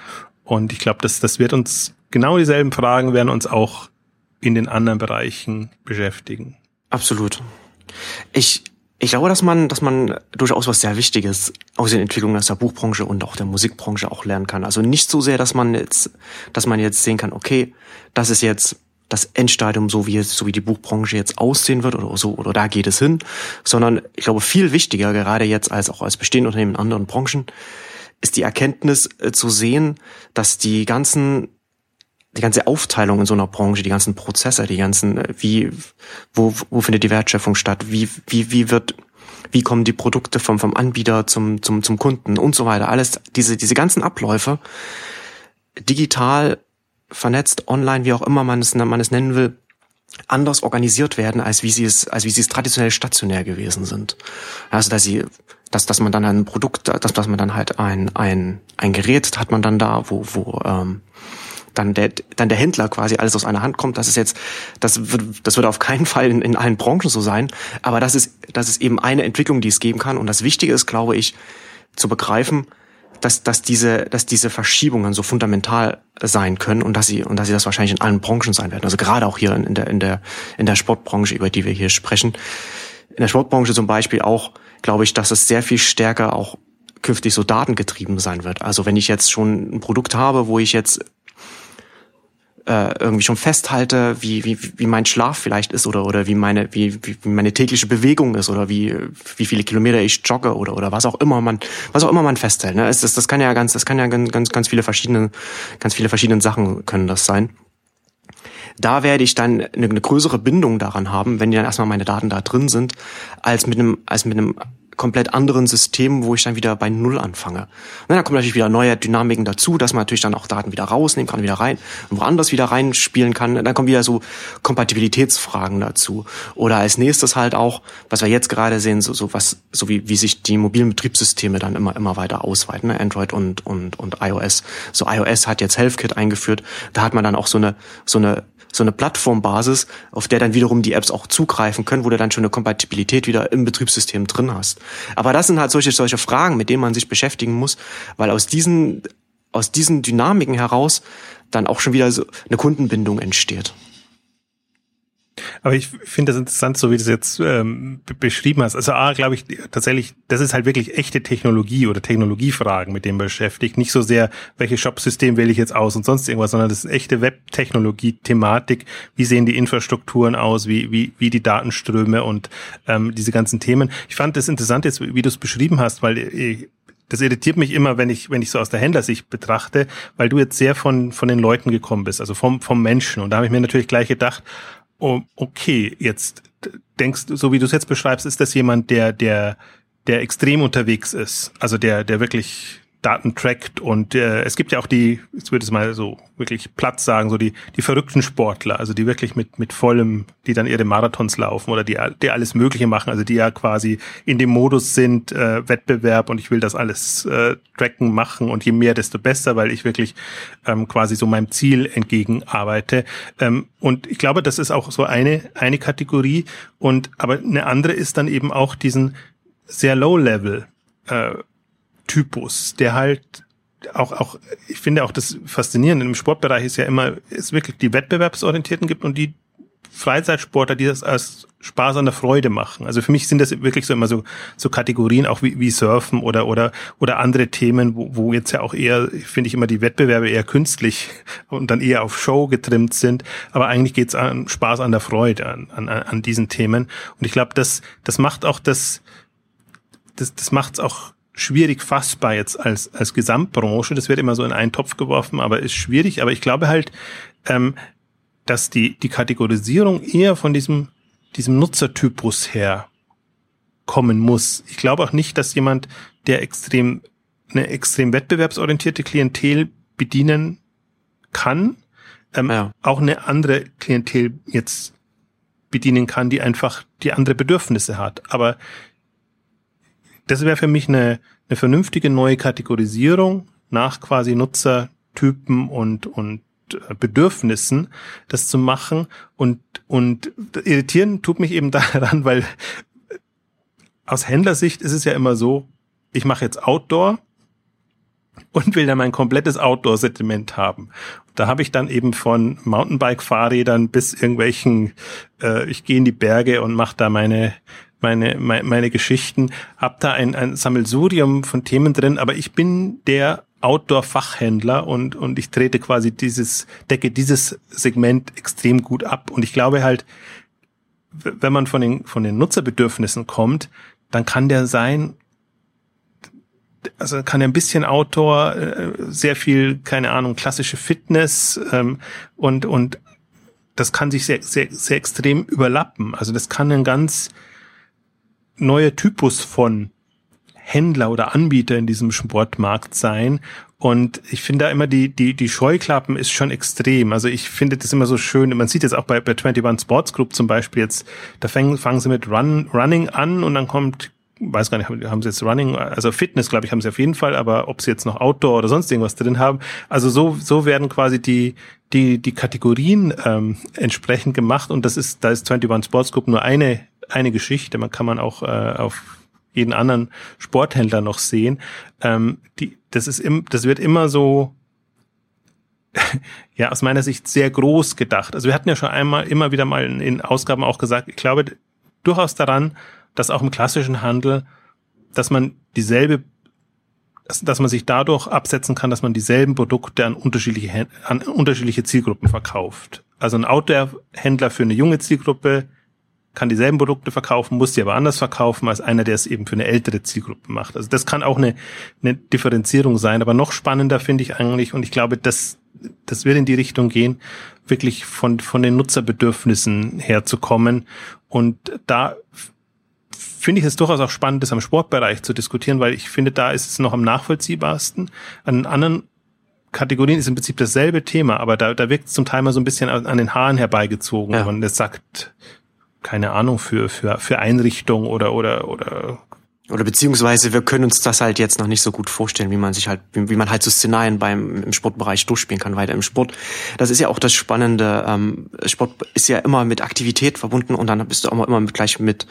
Und ich glaube, das, das wird uns genau dieselben Fragen werden uns auch in den anderen Bereichen beschäftigen. Absolut. Ich ich glaube, dass man, dass man durchaus was sehr Wichtiges aus den Entwicklungen aus der Buchbranche und auch der Musikbranche auch lernen kann. Also nicht so sehr, dass man jetzt, dass man jetzt sehen kann, okay, das ist jetzt das Endstadium, so wie jetzt, so wie die Buchbranche jetzt aussehen wird oder so, oder da geht es hin, sondern ich glaube, viel wichtiger, gerade jetzt als auch als bestehende Unternehmen in anderen Branchen, ist die Erkenntnis äh, zu sehen, dass die ganzen die ganze Aufteilung in so einer Branche, die ganzen Prozesse, die ganzen, äh, wie, wo, wo findet die Wertschöpfung statt, wie, wie, wie wird, wie kommen die Produkte vom, vom Anbieter zum, zum, zum Kunden und so weiter. Alles, diese, diese ganzen Abläufe, digital, vernetzt, online, wie auch immer man es, man es nennen will, anders organisiert werden, als wie sie es, als wie sie es traditionell stationär gewesen sind. Also, dass sie, dass, dass man dann ein Produkt, dass, dass man dann halt ein, ein, ein Gerät hat man dann da, wo, wo, ähm, dann der, dann der Händler quasi alles aus einer Hand kommt. Das ist jetzt, das wird, das wird auf keinen Fall in, in allen Branchen so sein. Aber das ist, das ist eben eine Entwicklung, die es geben kann. Und das Wichtige ist, glaube ich, zu begreifen, dass, dass diese, dass diese Verschiebungen so fundamental sein können und dass sie, und dass sie das wahrscheinlich in allen Branchen sein werden. Also gerade auch hier in der, in der, in der Sportbranche, über die wir hier sprechen. In der Sportbranche zum Beispiel auch, glaube ich, dass es sehr viel stärker auch künftig so datengetrieben sein wird. Also wenn ich jetzt schon ein Produkt habe, wo ich jetzt äh, irgendwie schon festhalte, wie, wie, wie mein Schlaf vielleicht ist oder, oder wie meine, wie, wie meine tägliche Bewegung ist oder wie, wie viele Kilometer ich jogge oder, oder was auch immer man, was auch immer man festhält. Ne? Das, das kann ja ganz, das kann ja ganz, ganz, ganz viele verschiedene, ganz viele verschiedene Sachen können das sein. Da werde ich dann eine, eine größere Bindung daran haben, wenn die dann erstmal meine Daten da drin sind, als mit einem, als mit einem komplett anderen System, wo ich dann wieder bei Null anfange. Und dann kommen natürlich wieder neue Dynamiken dazu, dass man natürlich dann auch Daten wieder rausnehmen kann, wieder rein woanders wieder reinspielen kann. Dann kommen wieder so Kompatibilitätsfragen dazu. Oder als nächstes halt auch, was wir jetzt gerade sehen, so, so was, so wie, wie sich die mobilen Betriebssysteme dann immer, immer weiter ausweiten, ne? Android und, und, und iOS. So iOS hat jetzt HealthKit eingeführt. Da hat man dann auch so eine, so eine so eine Plattformbasis, auf der dann wiederum die Apps auch zugreifen können, wo du dann schon eine Kompatibilität wieder im Betriebssystem drin hast. Aber das sind halt solche, solche Fragen, mit denen man sich beschäftigen muss, weil aus diesen, aus diesen Dynamiken heraus dann auch schon wieder so eine Kundenbindung entsteht. Aber ich finde das interessant, so wie du es jetzt ähm, beschrieben hast. Also A, glaube ich tatsächlich, das ist halt wirklich echte Technologie oder Technologiefragen, mit denen man beschäftigt. Nicht so sehr, welches Shop-System wähle ich jetzt aus und sonst irgendwas, sondern das ist echte Web-Technologie-Thematik. Wie sehen die Infrastrukturen aus, wie, wie, wie die Datenströme und ähm, diese ganzen Themen. Ich fand das interessant jetzt, wie du es beschrieben hast, weil ich, das irritiert mich immer, wenn ich, wenn ich so aus der Händlersicht betrachte, weil du jetzt sehr von, von den Leuten gekommen bist, also vom, vom Menschen. Und da habe ich mir natürlich gleich gedacht, okay, jetzt denkst du, so wie du es jetzt beschreibst, ist das jemand, der, der, der extrem unterwegs ist, also der, der wirklich Daten trackt und äh, es gibt ja auch die, jetzt würde ich mal so wirklich Platz sagen, so die die verrückten Sportler, also die wirklich mit mit vollem, die dann ihre Marathons laufen oder die die alles Mögliche machen, also die ja quasi in dem Modus sind äh, Wettbewerb und ich will das alles äh, tracken machen und je mehr desto besser, weil ich wirklich ähm, quasi so meinem Ziel entgegen arbeite ähm, und ich glaube, das ist auch so eine eine Kategorie und aber eine andere ist dann eben auch diesen sehr Low Level äh, Typus, der halt auch, auch, ich finde auch das Faszinierende im Sportbereich ist ja immer, es wirklich die Wettbewerbsorientierten gibt und die Freizeitsportler, die das als Spaß an der Freude machen. Also für mich sind das wirklich so immer so, so Kategorien, auch wie, wie Surfen oder, oder, oder andere Themen, wo, wo jetzt ja auch eher, finde ich immer die Wettbewerbe eher künstlich und dann eher auf Show getrimmt sind. Aber eigentlich geht's an Spaß an der Freude, an, an, an diesen Themen. Und ich glaube, das, das macht auch das, das, das macht's auch schwierig fassbar jetzt als, als Gesamtbranche. Das wird immer so in einen Topf geworfen, aber ist schwierig. Aber ich glaube halt, ähm, dass die, die Kategorisierung eher von diesem, diesem Nutzertypus her kommen muss. Ich glaube auch nicht, dass jemand, der extrem, eine extrem wettbewerbsorientierte Klientel bedienen kann, ähm, ja. auch eine andere Klientel jetzt bedienen kann, die einfach die andere Bedürfnisse hat. Aber das wäre für mich eine, eine vernünftige neue Kategorisierung nach quasi Nutzertypen und, und äh, Bedürfnissen, das zu machen. Und, und irritieren tut mich eben daran, weil aus Händlersicht ist es ja immer so, ich mache jetzt Outdoor und will dann mein komplettes Outdoor-Sentiment haben. Da habe ich dann eben von Mountainbike-Fahrrädern bis irgendwelchen, äh, ich gehe in die Berge und mache da meine meine, meine, meine Geschichten, hab da ein, ein Sammelsurium von Themen drin, aber ich bin der Outdoor-Fachhändler und, und ich trete quasi dieses, decke dieses Segment extrem gut ab. Und ich glaube halt, wenn man von den, von den Nutzerbedürfnissen kommt, dann kann der sein, also kann er ein bisschen Outdoor, äh, sehr viel, keine Ahnung, klassische Fitness ähm, und, und das kann sich sehr, sehr, sehr extrem überlappen. Also das kann ein ganz, neue Typus von Händler oder Anbieter in diesem Sportmarkt sein. Und ich finde da immer die, die, die Scheuklappen ist schon extrem. Also ich finde das immer so schön. Man sieht jetzt auch bei, bei 21 Sports Group zum Beispiel jetzt, da fangen, fangen sie mit Run, Running an und dann kommt, weiß gar nicht, haben sie jetzt Running, also Fitness, glaube ich, haben sie auf jeden Fall, aber ob sie jetzt noch Outdoor oder sonst irgendwas drin haben. Also so, so werden quasi die, die, die Kategorien ähm, entsprechend gemacht und das ist, da ist 21 Sports Group nur eine eine Geschichte. Man kann man auch äh, auf jeden anderen Sporthändler noch sehen. Ähm, die, das ist im, das wird immer so ja aus meiner Sicht sehr groß gedacht. Also wir hatten ja schon einmal immer wieder mal in, in Ausgaben auch gesagt, ich glaube durchaus daran, dass auch im klassischen Handel, dass man dieselbe dass man sich dadurch absetzen kann, dass man dieselben Produkte an unterschiedliche, an unterschiedliche Zielgruppen verkauft. Also ein Outdoor-Händler für eine junge Zielgruppe kann dieselben Produkte verkaufen, muss die aber anders verkaufen als einer, der es eben für eine ältere Zielgruppe macht. Also das kann auch eine, eine Differenzierung sein. Aber noch spannender finde ich eigentlich, und ich glaube, das, das wird in die Richtung gehen, wirklich von, von den Nutzerbedürfnissen herzukommen. Und da finde ich es durchaus auch spannend, das am Sportbereich zu diskutieren, weil ich finde, da ist es noch am nachvollziehbarsten. An anderen Kategorien ist im Prinzip dasselbe Thema, aber da, da wirkt es zum Teil mal so ein bisschen an, den Haaren herbeigezogen, ja. wenn man das sagt, keine Ahnung, für, für, für Einrichtung oder, oder, oder oder beziehungsweise wir können uns das halt jetzt noch nicht so gut vorstellen, wie man sich halt, wie, wie man halt so Szenarien beim im Sportbereich durchspielen kann, weil im Sport, das ist ja auch das Spannende, ähm, Sport ist ja immer mit Aktivität verbunden und dann bist du auch immer mit, gleich mit,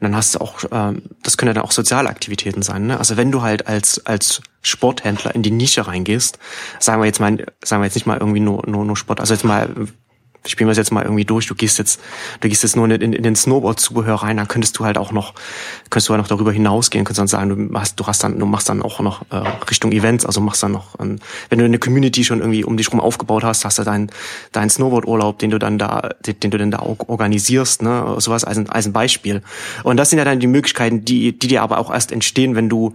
dann hast du auch, ähm, das können ja dann auch soziale Aktivitäten sein. Ne? Also wenn du halt als als Sporthändler in die Nische reingehst, sagen wir jetzt mal, sagen wir jetzt nicht mal irgendwie nur nur, nur Sport, also jetzt mal spielen wir es jetzt mal irgendwie durch, du gehst jetzt, du gehst jetzt nur in, in, in den Snowboard-Zubehör rein, dann könntest du halt auch noch, könntest du halt noch darüber hinausgehen, könntest dann sagen, du hast, du hast dann, du machst dann auch noch äh, Richtung Events, also machst dann noch, ähm, wenn du eine Community schon irgendwie um dich rum aufgebaut hast, hast du deinen deinen Snowboard-Urlaub, den du dann da, den, den du dann da organisierst, ne, sowas als ein, als ein Beispiel. Und das sind ja dann die Möglichkeiten, die, die dir aber auch erst entstehen, wenn du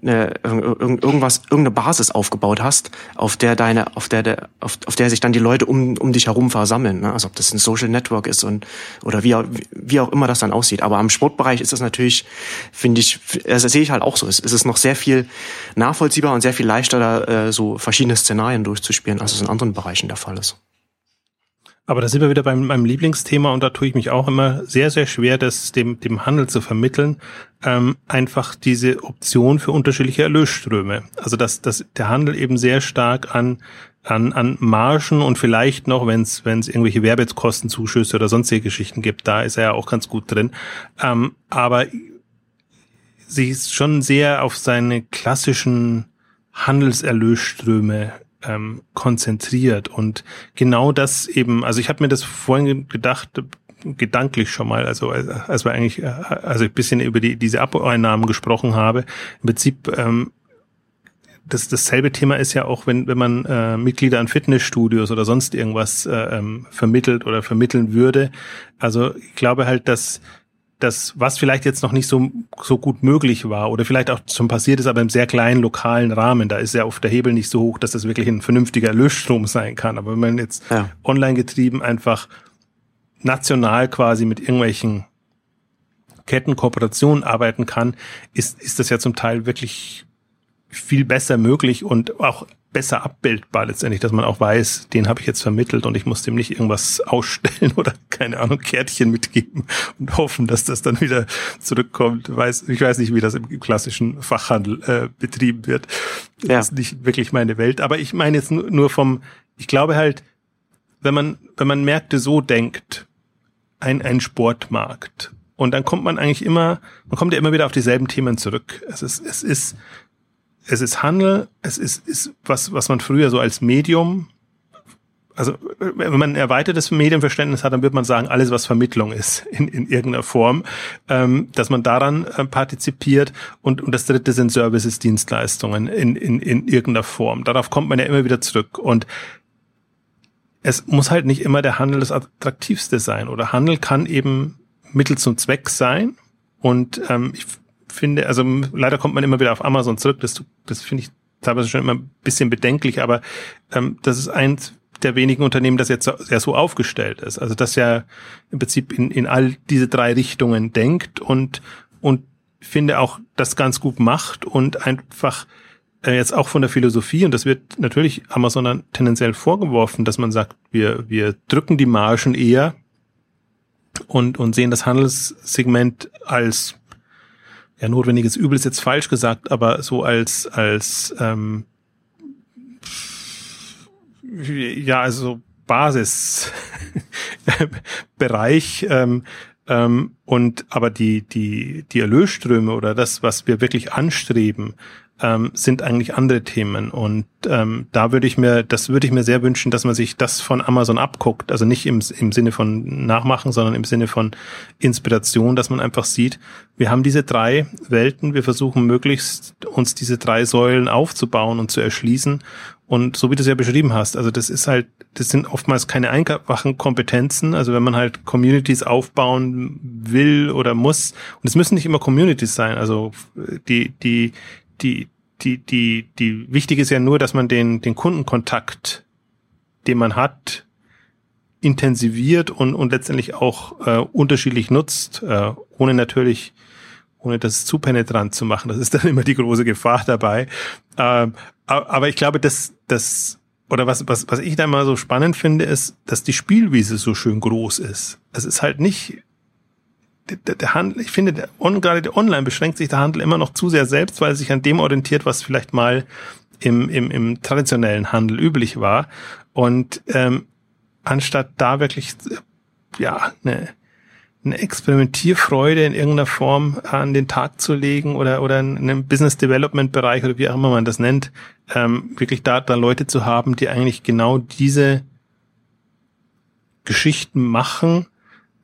eine, irgendwas, irgendeine Basis aufgebaut hast, auf der deine, auf der, auf, auf der sich dann die Leute um, um dich herum versammeln. Ne? Also ob das ein Social Network ist und oder wie, wie auch immer das dann aussieht. Aber am Sportbereich ist das natürlich, finde ich, also das sehe ich halt auch so. Es ist noch sehr viel nachvollziehbar und sehr viel leichter, da äh, so verschiedene Szenarien durchzuspielen, als es in anderen Bereichen der Fall ist. Aber da sind wir wieder beim meinem Lieblingsthema und da tue ich mich auch immer sehr, sehr schwer, das dem, dem Handel zu vermitteln. Ähm, einfach diese Option für unterschiedliche Erlösströme. Also dass, dass der Handel eben sehr stark an an, an Margen und vielleicht noch, wenn es irgendwelche Werbekostenzuschüsse oder sonstige Geschichten gibt, da ist er ja auch ganz gut drin. Ähm, aber sie ist schon sehr auf seine klassischen Handelserlösströme ähm, konzentriert und genau das eben, also ich habe mir das vorhin gedacht, gedanklich schon mal, also als wir eigentlich, äh, also ein bisschen über die, diese Abeinnahmen gesprochen habe, im Prinzip ähm, das, dasselbe Thema ist ja auch, wenn, wenn man äh, Mitglieder an Fitnessstudios oder sonst irgendwas äh, ähm, vermittelt oder vermitteln würde. Also ich glaube halt, dass das, was vielleicht jetzt noch nicht so, so gut möglich war oder vielleicht auch schon passiert ist, aber im sehr kleinen lokalen Rahmen, da ist ja oft der Hebel nicht so hoch, dass das wirklich ein vernünftiger Löschstrom sein kann. Aber wenn man jetzt ja. online getrieben einfach national quasi mit irgendwelchen Kettenkooperationen arbeiten kann, ist, ist das ja zum Teil wirklich viel besser möglich und auch besser abbildbar letztendlich, dass man auch weiß, den habe ich jetzt vermittelt und ich muss dem nicht irgendwas ausstellen oder keine Ahnung Kärtchen mitgeben und hoffen, dass das dann wieder zurückkommt. Weiß, ich weiß nicht, wie das im klassischen Fachhandel äh, betrieben wird. Ja. Das ist nicht wirklich meine Welt. Aber ich meine jetzt nur vom, ich glaube halt, wenn man wenn man Märkte so denkt, ein ein Sportmarkt und dann kommt man eigentlich immer, man kommt ja immer wieder auf dieselben Themen zurück. Es ist es ist es ist Handel, es ist, ist was, was man früher so als Medium, also wenn man ein erweitertes Medienverständnis hat, dann wird man sagen, alles, was Vermittlung ist in, in irgendeiner Form, ähm, dass man daran äh, partizipiert. Und, und das dritte sind Services, Dienstleistungen in, in, in irgendeiner Form. Darauf kommt man ja immer wieder zurück. Und es muss halt nicht immer der Handel das attraktivste sein. Oder Handel kann eben Mittel zum Zweck sein. Und ähm, ich finde, also leider kommt man immer wieder auf Amazon zurück, das, das finde ich teilweise schon immer ein bisschen bedenklich, aber ähm, das ist eins der wenigen Unternehmen, das jetzt sehr so aufgestellt ist. Also das ja im Prinzip in, in all diese drei Richtungen denkt und, und finde auch das ganz gut macht und einfach äh, jetzt auch von der Philosophie, und das wird natürlich Amazon dann tendenziell vorgeworfen, dass man sagt, wir, wir drücken die Margen eher und, und sehen das Handelssegment als ja, notwendiges Übel ist jetzt falsch gesagt, aber so als, als ähm, ja, also Basisbereich ähm, ähm, und aber die, die, die Erlösströme oder das, was wir wirklich anstreben, ähm, sind eigentlich andere Themen. Und ähm, da würde ich mir, das würde ich mir sehr wünschen, dass man sich das von Amazon abguckt. Also nicht im, im Sinne von Nachmachen, sondern im Sinne von Inspiration, dass man einfach sieht, wir haben diese drei Welten, wir versuchen möglichst uns diese drei Säulen aufzubauen und zu erschließen. Und so wie du es ja beschrieben hast, also das ist halt, das sind oftmals keine einfachen Kompetenzen. Also wenn man halt Communities aufbauen will oder muss, und es müssen nicht immer Communities sein. Also die, die, die, die, die, die wichtig ist ja nur, dass man den, den Kundenkontakt, den man hat, intensiviert und, und letztendlich auch äh, unterschiedlich nutzt, äh, ohne natürlich, ohne das zu penetrant zu machen. Das ist dann immer die große Gefahr dabei. Ähm, aber ich glaube, dass das oder was, was, was ich da mal so spannend finde, ist, dass die Spielwiese so schön groß ist. Es ist halt nicht der, der Handel, ich finde, der, gerade der Online beschränkt sich der Handel immer noch zu sehr selbst, weil er sich an dem orientiert, was vielleicht mal im, im, im traditionellen Handel üblich war. Und ähm, anstatt da wirklich ja eine, eine Experimentierfreude in irgendeiner Form an den Tag zu legen oder oder in einem Business Development Bereich oder wie auch immer man das nennt, ähm, wirklich da, da Leute zu haben, die eigentlich genau diese Geschichten machen,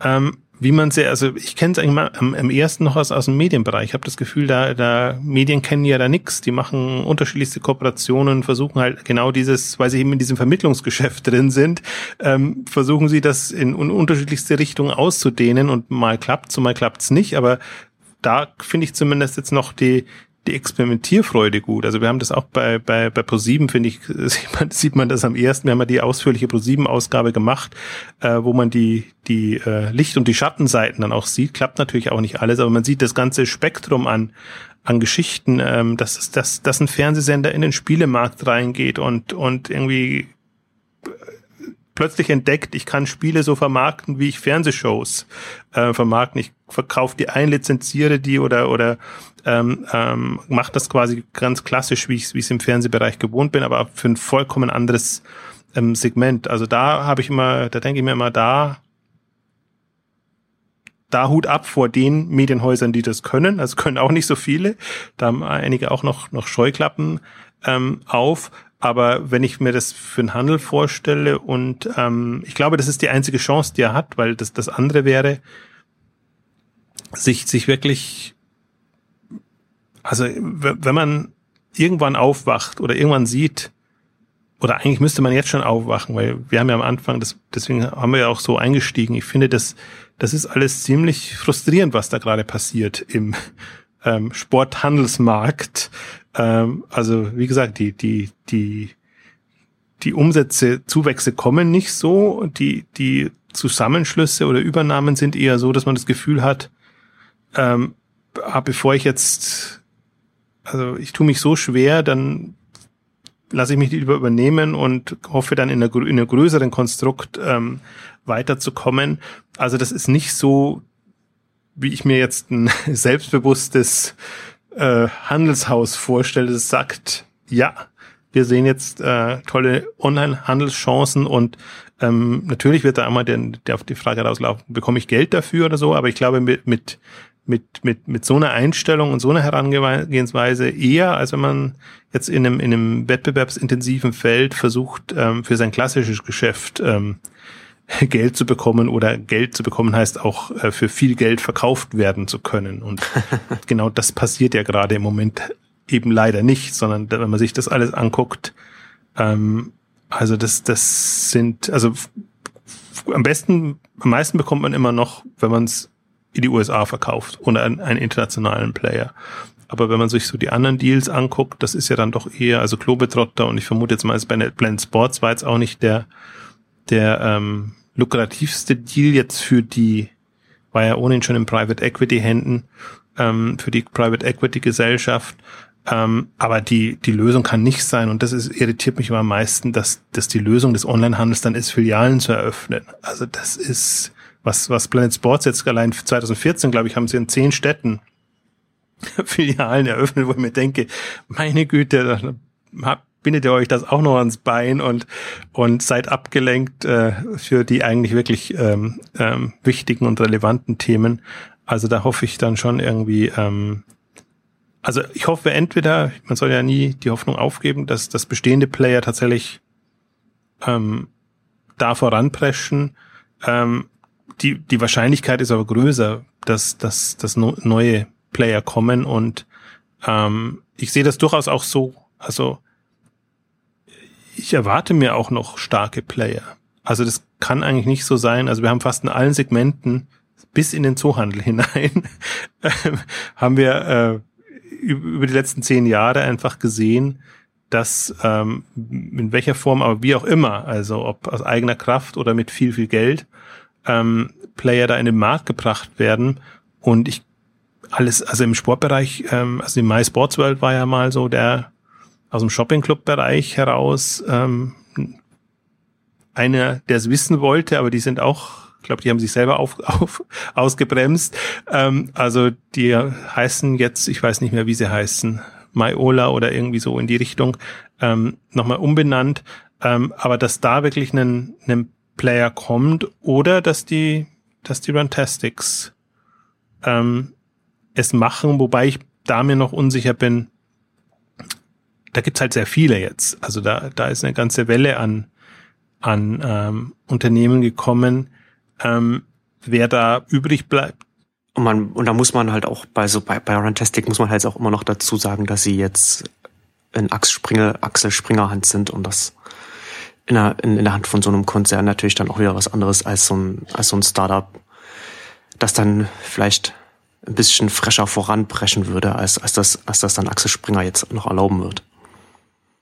ähm, wie man sehr, also ich kenne es eigentlich mal am, am ersten noch aus, aus dem Medienbereich. Ich habe das Gefühl, da, da Medien kennen ja da nix. Die machen unterschiedlichste Kooperationen, versuchen halt genau dieses, weil sie eben in diesem Vermittlungsgeschäft drin sind, ähm, versuchen sie das in, in unterschiedlichste Richtungen auszudehnen und mal klappt's und mal klappt's nicht. Aber da finde ich zumindest jetzt noch die, die Experimentierfreude gut. Also wir haben das auch bei, bei, bei Pro7, finde ich, sieht man, sieht man das am ersten. Wir haben ja die ausführliche Pro7-Ausgabe gemacht, äh, wo man die, die äh, Licht- und die Schattenseiten dann auch sieht. Klappt natürlich auch nicht alles, aber man sieht das ganze Spektrum an, an Geschichten, ähm, dass, dass, dass ein Fernsehsender in den Spielemarkt reingeht und, und irgendwie plötzlich entdeckt, ich kann Spiele so vermarkten, wie ich Fernsehshows äh, vermarkten. Ich verkaufe die ein, lizenziere die oder oder ähm, ähm, mache das quasi ganz klassisch, wie ich es im Fernsehbereich gewohnt bin, aber für ein vollkommen anderes ähm, Segment. Also da habe ich immer, da denke ich mir immer, da da Hut ab vor den Medienhäusern, die das können. Also können auch nicht so viele. Da haben einige auch noch, noch Scheuklappen ähm, auf. Aber wenn ich mir das für den Handel vorstelle und ähm, ich glaube, das ist die einzige Chance, die er hat, weil das das andere wäre, sich sich wirklich, also wenn man irgendwann aufwacht oder irgendwann sieht, oder eigentlich müsste man jetzt schon aufwachen, weil wir haben ja am Anfang, das, deswegen haben wir ja auch so eingestiegen. Ich finde, das, das ist alles ziemlich frustrierend, was da gerade passiert im ähm, Sporthandelsmarkt. Ähm, also wie gesagt, die, die, die, die Umsätze, Zuwächse kommen nicht so. Die, die Zusammenschlüsse oder Übernahmen sind eher so, dass man das Gefühl hat, ähm, ah, bevor ich jetzt, also ich tue mich so schwer, dann lasse ich mich lieber übernehmen und hoffe dann in einer, in einer größeren Konstrukt ähm, weiterzukommen. Also das ist nicht so, wie ich mir jetzt ein selbstbewusstes äh, Handelshaus vorstelle, das sagt, ja, wir sehen jetzt äh, tolle Online-Handelschancen und ähm, natürlich wird da einmal der, der auf die Frage rauslaufen, bekomme ich Geld dafür oder so, aber ich glaube mit, mit, mit, mit, mit so einer Einstellung und so einer Herangehensweise eher, als wenn man jetzt in einem, in einem wettbewerbsintensiven Feld versucht, ähm, für sein klassisches Geschäft ähm, Geld zu bekommen oder Geld zu bekommen heißt auch äh, für viel Geld verkauft werden zu können. Und genau das passiert ja gerade im Moment eben leider nicht, sondern wenn man sich das alles anguckt, ähm, also das, das sind, also am besten, am meisten bekommt man immer noch, wenn man es in die USA verkauft oder einen, einen internationalen Player. Aber wenn man sich so die anderen Deals anguckt, das ist ja dann doch eher, also Klobetrotter und ich vermute jetzt mal, als bei Blend Sports war jetzt auch nicht der, der ähm, lukrativste Deal jetzt für die, war ja ohnehin schon in Private Equity Händen, ähm, für die Private Equity Gesellschaft. Ähm, aber die, die Lösung kann nicht sein, und das ist, irritiert mich immer am meisten, dass, dass die Lösung des Onlinehandels dann ist, Filialen zu eröffnen. Also das ist, was, was Planet Sports jetzt allein 2014, glaube ich, haben sie in zehn Städten Filialen eröffnet, wo ich mir denke, meine Güte, bindet ihr euch das auch noch ans Bein und, und seid abgelenkt äh, für die eigentlich wirklich ähm, ähm, wichtigen und relevanten Themen. Also da hoffe ich dann schon irgendwie, ähm, also ich hoffe entweder, man soll ja nie die Hoffnung aufgeben, dass das bestehende Player tatsächlich ähm, da voranpreschen. Ähm, die, die Wahrscheinlichkeit ist aber größer, dass, dass, dass neue Player kommen und ähm, ich sehe das durchaus auch so. Also ich erwarte mir auch noch starke Player. Also das kann eigentlich nicht so sein. Also wir haben fast in allen Segmenten bis in den Zoohandel hinein ähm, haben wir äh, über die letzten zehn Jahre einfach gesehen, dass ähm, in welcher Form, aber wie auch immer, also ob aus eigener Kraft oder mit viel, viel Geld, ähm, Player da in den Markt gebracht werden. Und ich alles, also im Sportbereich, ähm, also die My Sports World war ja mal so der aus dem Shopping Club Bereich heraus ähm, einer, der es wissen wollte, aber die sind auch, ich glaube, die haben sich selber auf, auf, ausgebremst. Ähm, also die heißen jetzt, ich weiß nicht mehr, wie sie heißen, Myola oder irgendwie so in die Richtung, ähm, nochmal umbenannt. Ähm, aber dass da wirklich ein, ein Player kommt oder dass die, dass die Runtastics ähm, es machen, wobei ich da mir noch unsicher bin. Da gibt's halt sehr viele jetzt. Also da, da ist eine ganze Welle an, an ähm, Unternehmen gekommen. Ähm, wer da übrig bleibt, und man, und da muss man halt auch bei so bei, bei Runtastic muss man halt auch immer noch dazu sagen, dass sie jetzt in Axel Springer, Axel Springer Hand sind und das in der, in, in der Hand von so einem Konzern natürlich dann auch wieder was anderes als so ein, als so ein Startup, das dann vielleicht ein bisschen fresher voranbrechen würde, als, als, das, als das dann Axel Springer jetzt noch erlauben wird.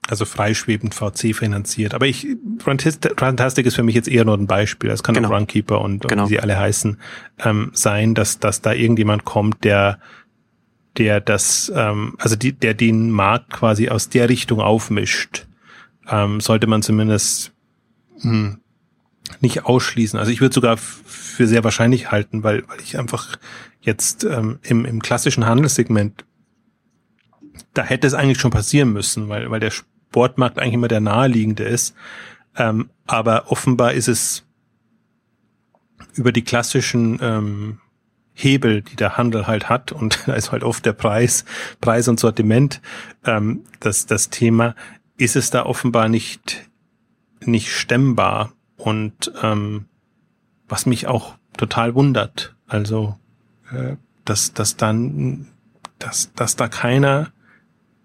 Also freischwebend VC finanziert. Aber ich, Fantastic ist für mich jetzt eher nur ein Beispiel. Es kann genau. auch Runkeeper und, genau. wie sie alle heißen, ähm, sein, dass, dass da irgendjemand kommt, der, der das, ähm, also die, der den Markt quasi aus der Richtung aufmischt. Ähm, sollte man zumindest hm, nicht ausschließen. Also ich würde sogar für sehr wahrscheinlich halten, weil, weil ich einfach jetzt ähm, im, im klassischen Handelssegment da hätte es eigentlich schon passieren müssen, weil, weil der Sportmarkt eigentlich immer der naheliegende ist. Ähm, aber offenbar ist es über die klassischen ähm, Hebel, die der Handel halt hat, und da ist halt oft der Preis, Preis und Sortiment ähm, das, das Thema, ist es da offenbar nicht, nicht stemmbar. Und ähm, was mich auch total wundert, also äh, dass, dass dann, dass, dass da keiner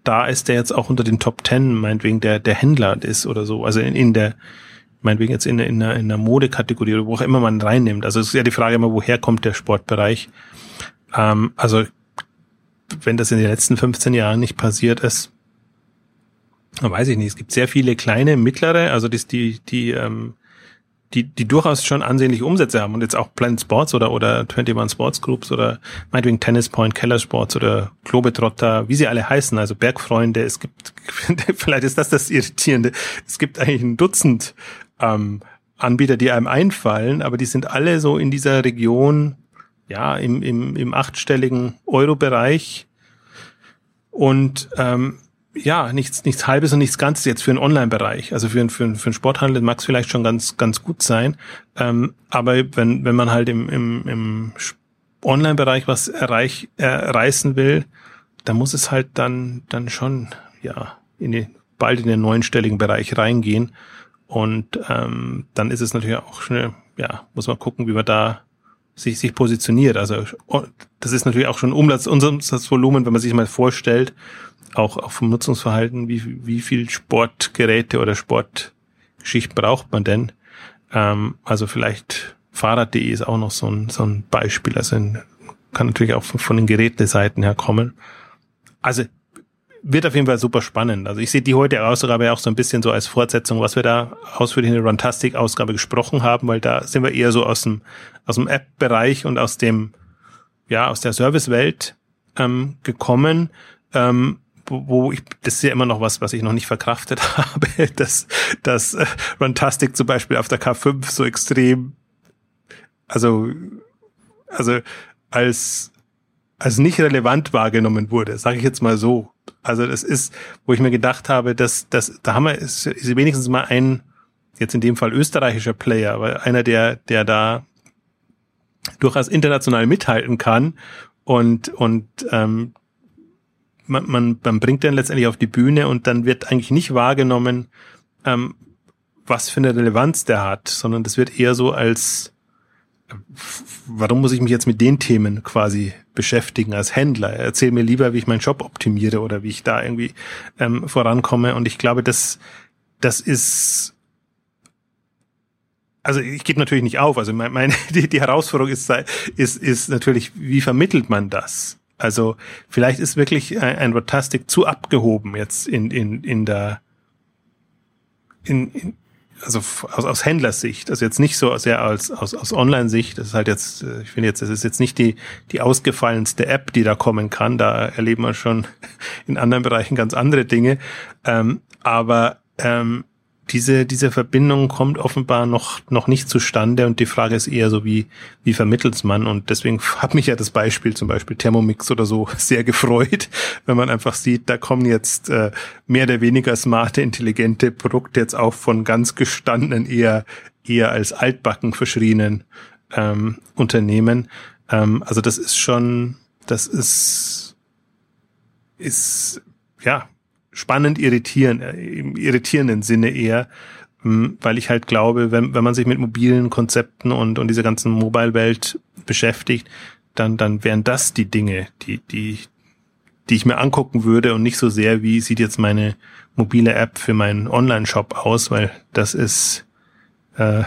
da ist, der jetzt auch unter den Top Ten, meinetwegen der, der Händler ist oder so. Also in, in der, meinetwegen jetzt in, in, der, in der Modekategorie oder wo auch immer man reinnimmt. Also es ist ja die Frage immer, woher kommt der Sportbereich? Ähm, also wenn das in den letzten 15 Jahren nicht passiert ist, weiß ich nicht. Es gibt sehr viele kleine, mittlere, also die, die, die ähm, die, die durchaus schon ansehnliche Umsätze haben. Und jetzt auch Planet Sports oder, oder 21 Sports Groups oder meinetwegen Tennis Point, Keller Sports oder Globetrotter, wie sie alle heißen, also Bergfreunde, es gibt, vielleicht ist das das Irritierende, es gibt eigentlich ein Dutzend ähm, Anbieter, die einem einfallen, aber die sind alle so in dieser Region, ja, im, im, im achtstelligen Euro-Bereich. Und ähm, ja, nichts, nichts Halbes und nichts Ganzes jetzt für einen Online-Bereich. Also für, für, für einen Sporthandel mag es vielleicht schon ganz, ganz gut sein. Ähm, aber wenn, wenn man halt im, im, im Online-Bereich was erreich, äh, reißen will, dann muss es halt dann, dann schon, ja, in den, bald in den neunstelligen Bereich reingehen. Und ähm, dann ist es natürlich auch schnell, ja, muss man gucken, wie man da sich, sich positioniert. Also oh, das ist natürlich auch schon Umsatz, Umsatzvolumen, wenn man sich mal vorstellt, auch, auch vom Nutzungsverhalten, wie, wie viel Sportgeräte oder Sportgeschichten braucht man denn? Ähm, also vielleicht Fahrrad.de ist auch noch so ein, so ein Beispiel. Also in, kann natürlich auch von, von den Geräteseiten her kommen. Also wird auf jeden Fall super spannend. Also ich sehe die heute Ausgabe auch so ein bisschen so als Fortsetzung, was wir da ausführlich in der Runtastic-Ausgabe gesprochen haben, weil da sind wir eher so aus dem, aus dem App-Bereich und aus dem, ja, aus der Service-Welt ähm, gekommen. Ähm, wo, ich, das ist ja immer noch was, was ich noch nicht verkraftet habe, dass, dass äh, Runtastic zum Beispiel auf der K5 so extrem, also, also als, als nicht relevant wahrgenommen wurde, sage ich jetzt mal so. Also das ist, wo ich mir gedacht habe, dass, dass da haben wir ist, ist wenigstens mal ein, jetzt in dem Fall österreichischer Player, weil einer, der, der da durchaus international mithalten kann und, und ähm, man, man, man bringt den letztendlich auf die Bühne und dann wird eigentlich nicht wahrgenommen, ähm, was für eine Relevanz der hat, sondern das wird eher so als, warum muss ich mich jetzt mit den Themen quasi beschäftigen als Händler? Erzähl mir lieber, wie ich meinen Job optimiere oder wie ich da irgendwie ähm, vorankomme. Und ich glaube, das, das ist, also ich gebe natürlich nicht auf. Also meine, meine die, die Herausforderung ist, ist, ist natürlich, wie vermittelt man das? Also vielleicht ist wirklich ein, ein Rotastic zu abgehoben jetzt in, in, in der in, in, also aus, aus Händlersicht, also jetzt nicht so sehr als aus, aus Online-Sicht, das ist halt jetzt, äh, ich finde jetzt, das ist jetzt nicht die, die ausgefallenste App, die da kommen kann, da erleben wir schon in anderen Bereichen ganz andere Dinge, ähm, aber ähm, diese, diese Verbindung kommt offenbar noch, noch nicht zustande und die Frage ist eher so, wie, wie vermittelt's man? Und deswegen hat mich ja das Beispiel, zum Beispiel Thermomix oder so, sehr gefreut, wenn man einfach sieht, da kommen jetzt äh, mehr oder weniger smarte, intelligente Produkte jetzt auch von ganz gestandenen, eher, eher als altbacken verschrienen ähm, Unternehmen. Ähm, also das ist schon, das ist, ist, ja, spannend irritieren, äh, im irritierenden Sinne eher, hm, weil ich halt glaube, wenn, wenn man sich mit mobilen Konzepten und, und dieser ganzen Mobile-Welt beschäftigt, dann, dann wären das die Dinge, die, die, die ich mir angucken würde und nicht so sehr, wie sieht jetzt meine mobile App für meinen Online-Shop aus, weil das ist, äh,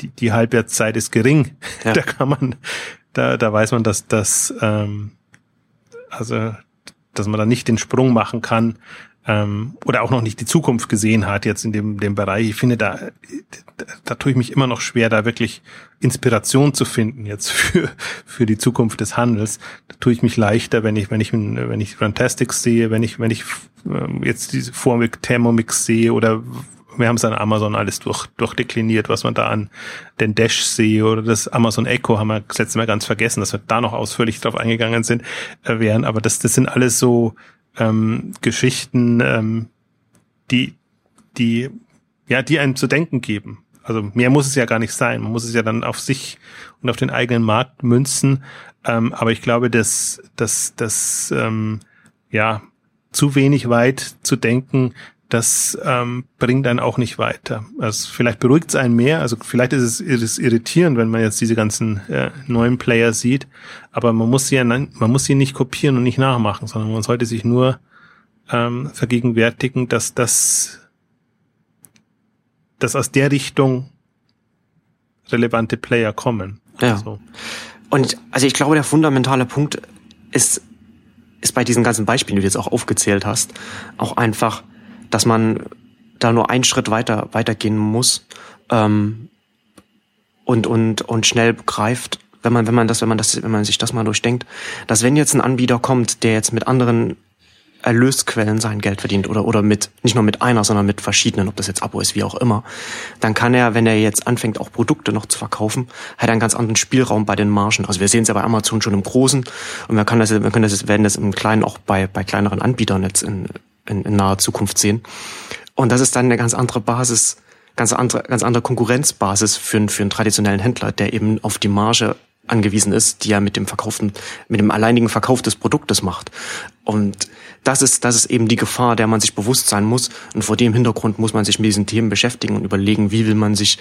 die, die Halbwertszeit ist gering. Ja. Da kann man, da, da weiß man, dass das, ähm, also dass man da nicht den Sprung machen kann ähm, oder auch noch nicht die Zukunft gesehen hat jetzt in dem, dem Bereich. Ich finde, da, da, da tue ich mich immer noch schwer, da wirklich Inspiration zu finden jetzt für, für die Zukunft des Handels. Da tue ich mich leichter, wenn ich, wenn ich, wenn ich Fantastics sehe, wenn ich, wenn ich ähm, jetzt diese Formik Thermomix sehe oder wir haben es an Amazon alles durch, durchdekliniert, was man da an den Dash sehe oder das Amazon Echo haben wir das letzte Mal ganz vergessen, dass wir da noch ausführlich drauf eingegangen sind, äh, wären. Aber das, das sind alles so ähm, Geschichten, ähm, die, die, ja, die einem zu denken geben. Also mehr muss es ja gar nicht sein. Man muss es ja dann auf sich und auf den eigenen Markt münzen. Ähm, aber ich glaube, dass, dass, dass ähm, ja, zu wenig weit zu denken, das ähm, bringt dann auch nicht weiter. Also vielleicht beruhigt es einen mehr, also vielleicht ist es, ist es irritierend, wenn man jetzt diese ganzen äh, neuen Player sieht, aber man muss sie ja man muss sie nicht kopieren und nicht nachmachen, sondern man sollte sich nur ähm, vergegenwärtigen, dass das dass aus der Richtung relevante Player kommen. Ja. Also. Und also ich glaube, der fundamentale Punkt ist ist bei diesen ganzen Beispielen, die du jetzt auch aufgezählt hast, auch einfach dass man da nur einen Schritt weiter weitergehen muss ähm, und und und schnell begreift, wenn man wenn man das wenn man das wenn man sich das mal durchdenkt, dass wenn jetzt ein Anbieter kommt, der jetzt mit anderen Erlösquellen sein Geld verdient oder oder mit nicht nur mit einer, sondern mit verschiedenen, ob das jetzt Abo ist, wie auch immer, dann kann er, wenn er jetzt anfängt, auch Produkte noch zu verkaufen, hat einen ganz anderen Spielraum bei den Margen. Also wir sehen es ja bei Amazon schon im Großen und wir können das, wir können das, werden das im Kleinen auch bei bei kleineren Anbietern jetzt in, in, in naher Zukunft sehen. Und das ist dann eine ganz andere Basis, ganz andere, ganz andere Konkurrenzbasis für, für einen traditionellen Händler, der eben auf die Marge angewiesen ist, die er mit dem Verkauften, mit dem alleinigen Verkauf des Produktes macht. Und das ist, das ist eben die Gefahr, der man sich bewusst sein muss. Und vor dem Hintergrund muss man sich mit diesen Themen beschäftigen und überlegen, wie will man sich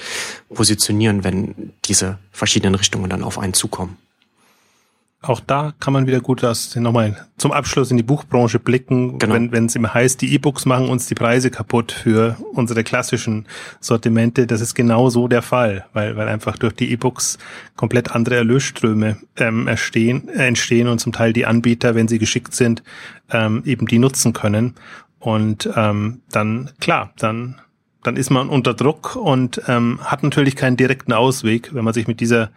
positionieren, wenn diese verschiedenen Richtungen dann auf einen zukommen auch da kann man wieder gut das nochmal zum Abschluss in die Buchbranche blicken, genau. wenn es immer heißt, die E-Books machen uns die Preise kaputt für unsere klassischen Sortimente. Das ist genau so der Fall, weil, weil einfach durch die E-Books komplett andere Erlösströme ähm, erstehen, äh, entstehen und zum Teil die Anbieter, wenn sie geschickt sind, ähm, eben die nutzen können. Und ähm, dann, klar, dann dann ist man unter Druck und ähm, hat natürlich keinen direkten Ausweg, wenn man sich mit dieser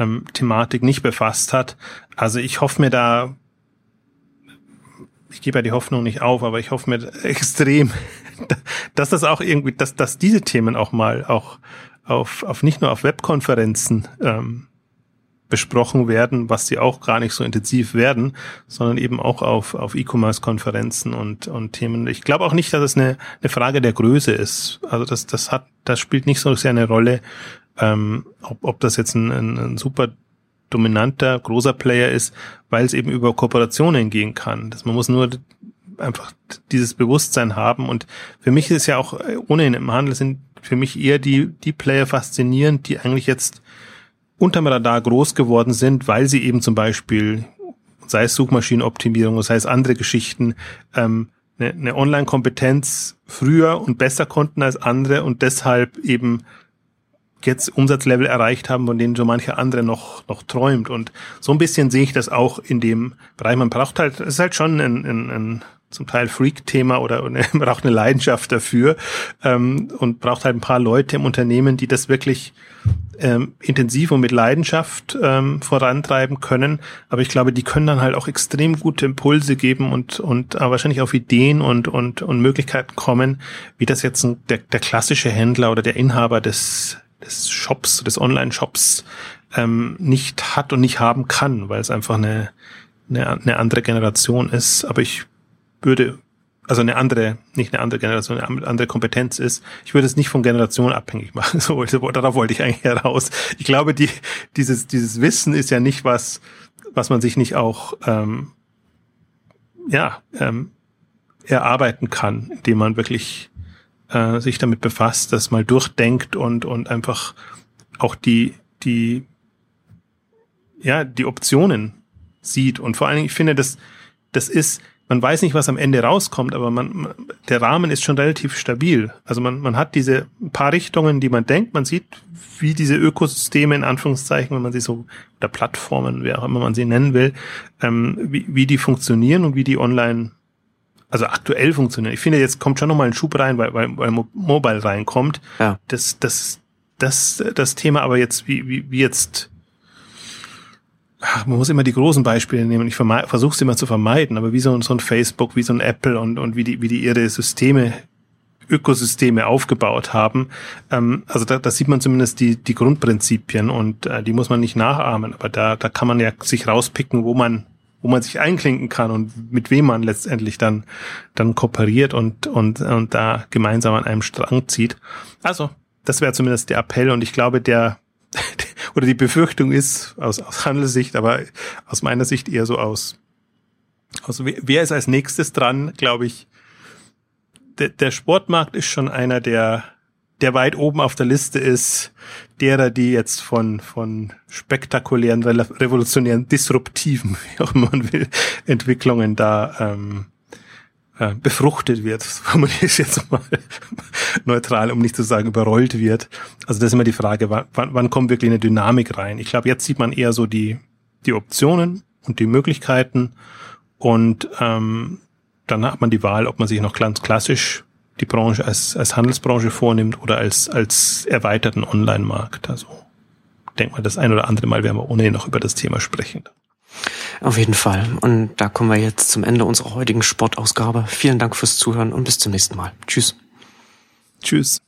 ähm, Thematik nicht befasst hat. Also ich hoffe mir da, ich gebe ja die Hoffnung nicht auf, aber ich hoffe mir extrem, dass das auch irgendwie, dass, dass diese Themen auch mal auch auf, auf nicht nur auf Webkonferenzen ähm, besprochen werden, was sie auch gar nicht so intensiv werden, sondern eben auch auf, auf E-Commerce-Konferenzen und, und Themen. Ich glaube auch nicht, dass es eine, eine Frage der Größe ist. Also das, das hat, das spielt nicht so sehr eine Rolle, ähm, ob, ob das jetzt ein, ein, ein super dominanter, großer Player ist, weil es eben über Kooperationen gehen kann. Das, man muss nur einfach dieses Bewusstsein haben. Und für mich ist ja auch äh, ohnehin im Handel sind für mich eher die, die Player faszinierend, die eigentlich jetzt unterm Radar groß geworden sind, weil sie eben zum Beispiel, sei es Suchmaschinenoptimierung, sei es andere Geschichten, ähm, eine, eine Online-Kompetenz früher und besser konnten als andere und deshalb eben jetzt Umsatzlevel erreicht haben, von denen so mancher andere noch, noch träumt. Und so ein bisschen sehe ich das auch in dem Bereich. Man braucht halt, es ist halt schon ein, ein, ein zum Teil Freak-Thema oder man braucht eine Leidenschaft dafür ähm, und braucht halt ein paar Leute im Unternehmen, die das wirklich ähm, intensiv und mit Leidenschaft ähm, vorantreiben können. Aber ich glaube, die können dann halt auch extrem gute Impulse geben und und äh, wahrscheinlich auf Ideen und und und Möglichkeiten kommen, wie das jetzt ein, der, der klassische Händler oder der Inhaber des des Shops, des Online-Shops ähm, nicht hat und nicht haben kann, weil es einfach eine, eine, eine andere Generation ist. Aber ich würde, also eine andere, nicht eine andere Generation, eine andere Kompetenz ist. Ich würde es nicht von Generation abhängig machen. So, darauf wollte ich eigentlich heraus. Ich glaube, die, dieses, dieses Wissen ist ja nicht was, was man sich nicht auch, ähm, ja, ähm, erarbeiten kann, indem man wirklich äh, sich damit befasst, das mal durchdenkt und, und einfach auch die, die, ja, die Optionen sieht. Und vor allen Dingen, ich finde, das, das ist, man weiß nicht, was am Ende rauskommt, aber man, der Rahmen ist schon relativ stabil. Also man, man hat diese paar Richtungen, die man denkt, man sieht, wie diese Ökosysteme in Anführungszeichen, wenn man sie so, oder Plattformen, wie auch immer man sie nennen will, ähm, wie, wie die funktionieren und wie die online, also aktuell funktionieren. Ich finde, jetzt kommt schon nochmal ein Schub rein, weil, weil, weil Mobile reinkommt. Ja. Das, das, das, das Thema aber jetzt, wie, wie, wie jetzt ach, man muss immer die großen Beispiele nehmen. Ich versuche es immer zu vermeiden, aber wie so, so ein Facebook, wie so ein Apple und, und wie die, wie die ihre Systeme Ökosysteme aufgebaut haben. Ähm, also da, da sieht man zumindest die, die Grundprinzipien und äh, die muss man nicht nachahmen, aber da, da kann man ja sich rauspicken, wo man, wo man sich einklinken kann und mit wem man letztendlich dann, dann kooperiert und, und, und da gemeinsam an einem Strang zieht. Also, das wäre zumindest der Appell und ich glaube, der, oder die Befürchtung ist aus, aus Handelssicht, aber aus meiner Sicht eher so aus. Also wer ist als nächstes dran, glaube ich. Der, der Sportmarkt ist schon einer, der, der weit oben auf der Liste ist, derer, die jetzt von, von spektakulären, revolutionären, disruptiven, wie auch man will, Entwicklungen da ähm, äh, befruchtet wird, formuliere ich jetzt mal neutral, um nicht zu sagen überrollt wird. Also das ist immer die Frage, wann, wann kommt wirklich eine Dynamik rein? Ich glaube, jetzt sieht man eher so die, die Optionen und die Möglichkeiten und ähm, dann hat man die Wahl, ob man sich noch ganz klassisch die Branche als, als Handelsbranche vornimmt oder als, als erweiterten Online-Markt. Also denke mal, das ein oder andere Mal werden wir ohnehin noch über das Thema sprechen. Auf jeden Fall. Und da kommen wir jetzt zum Ende unserer heutigen Sportausgabe. Vielen Dank fürs Zuhören und bis zum nächsten Mal. Tschüss. Tschüss.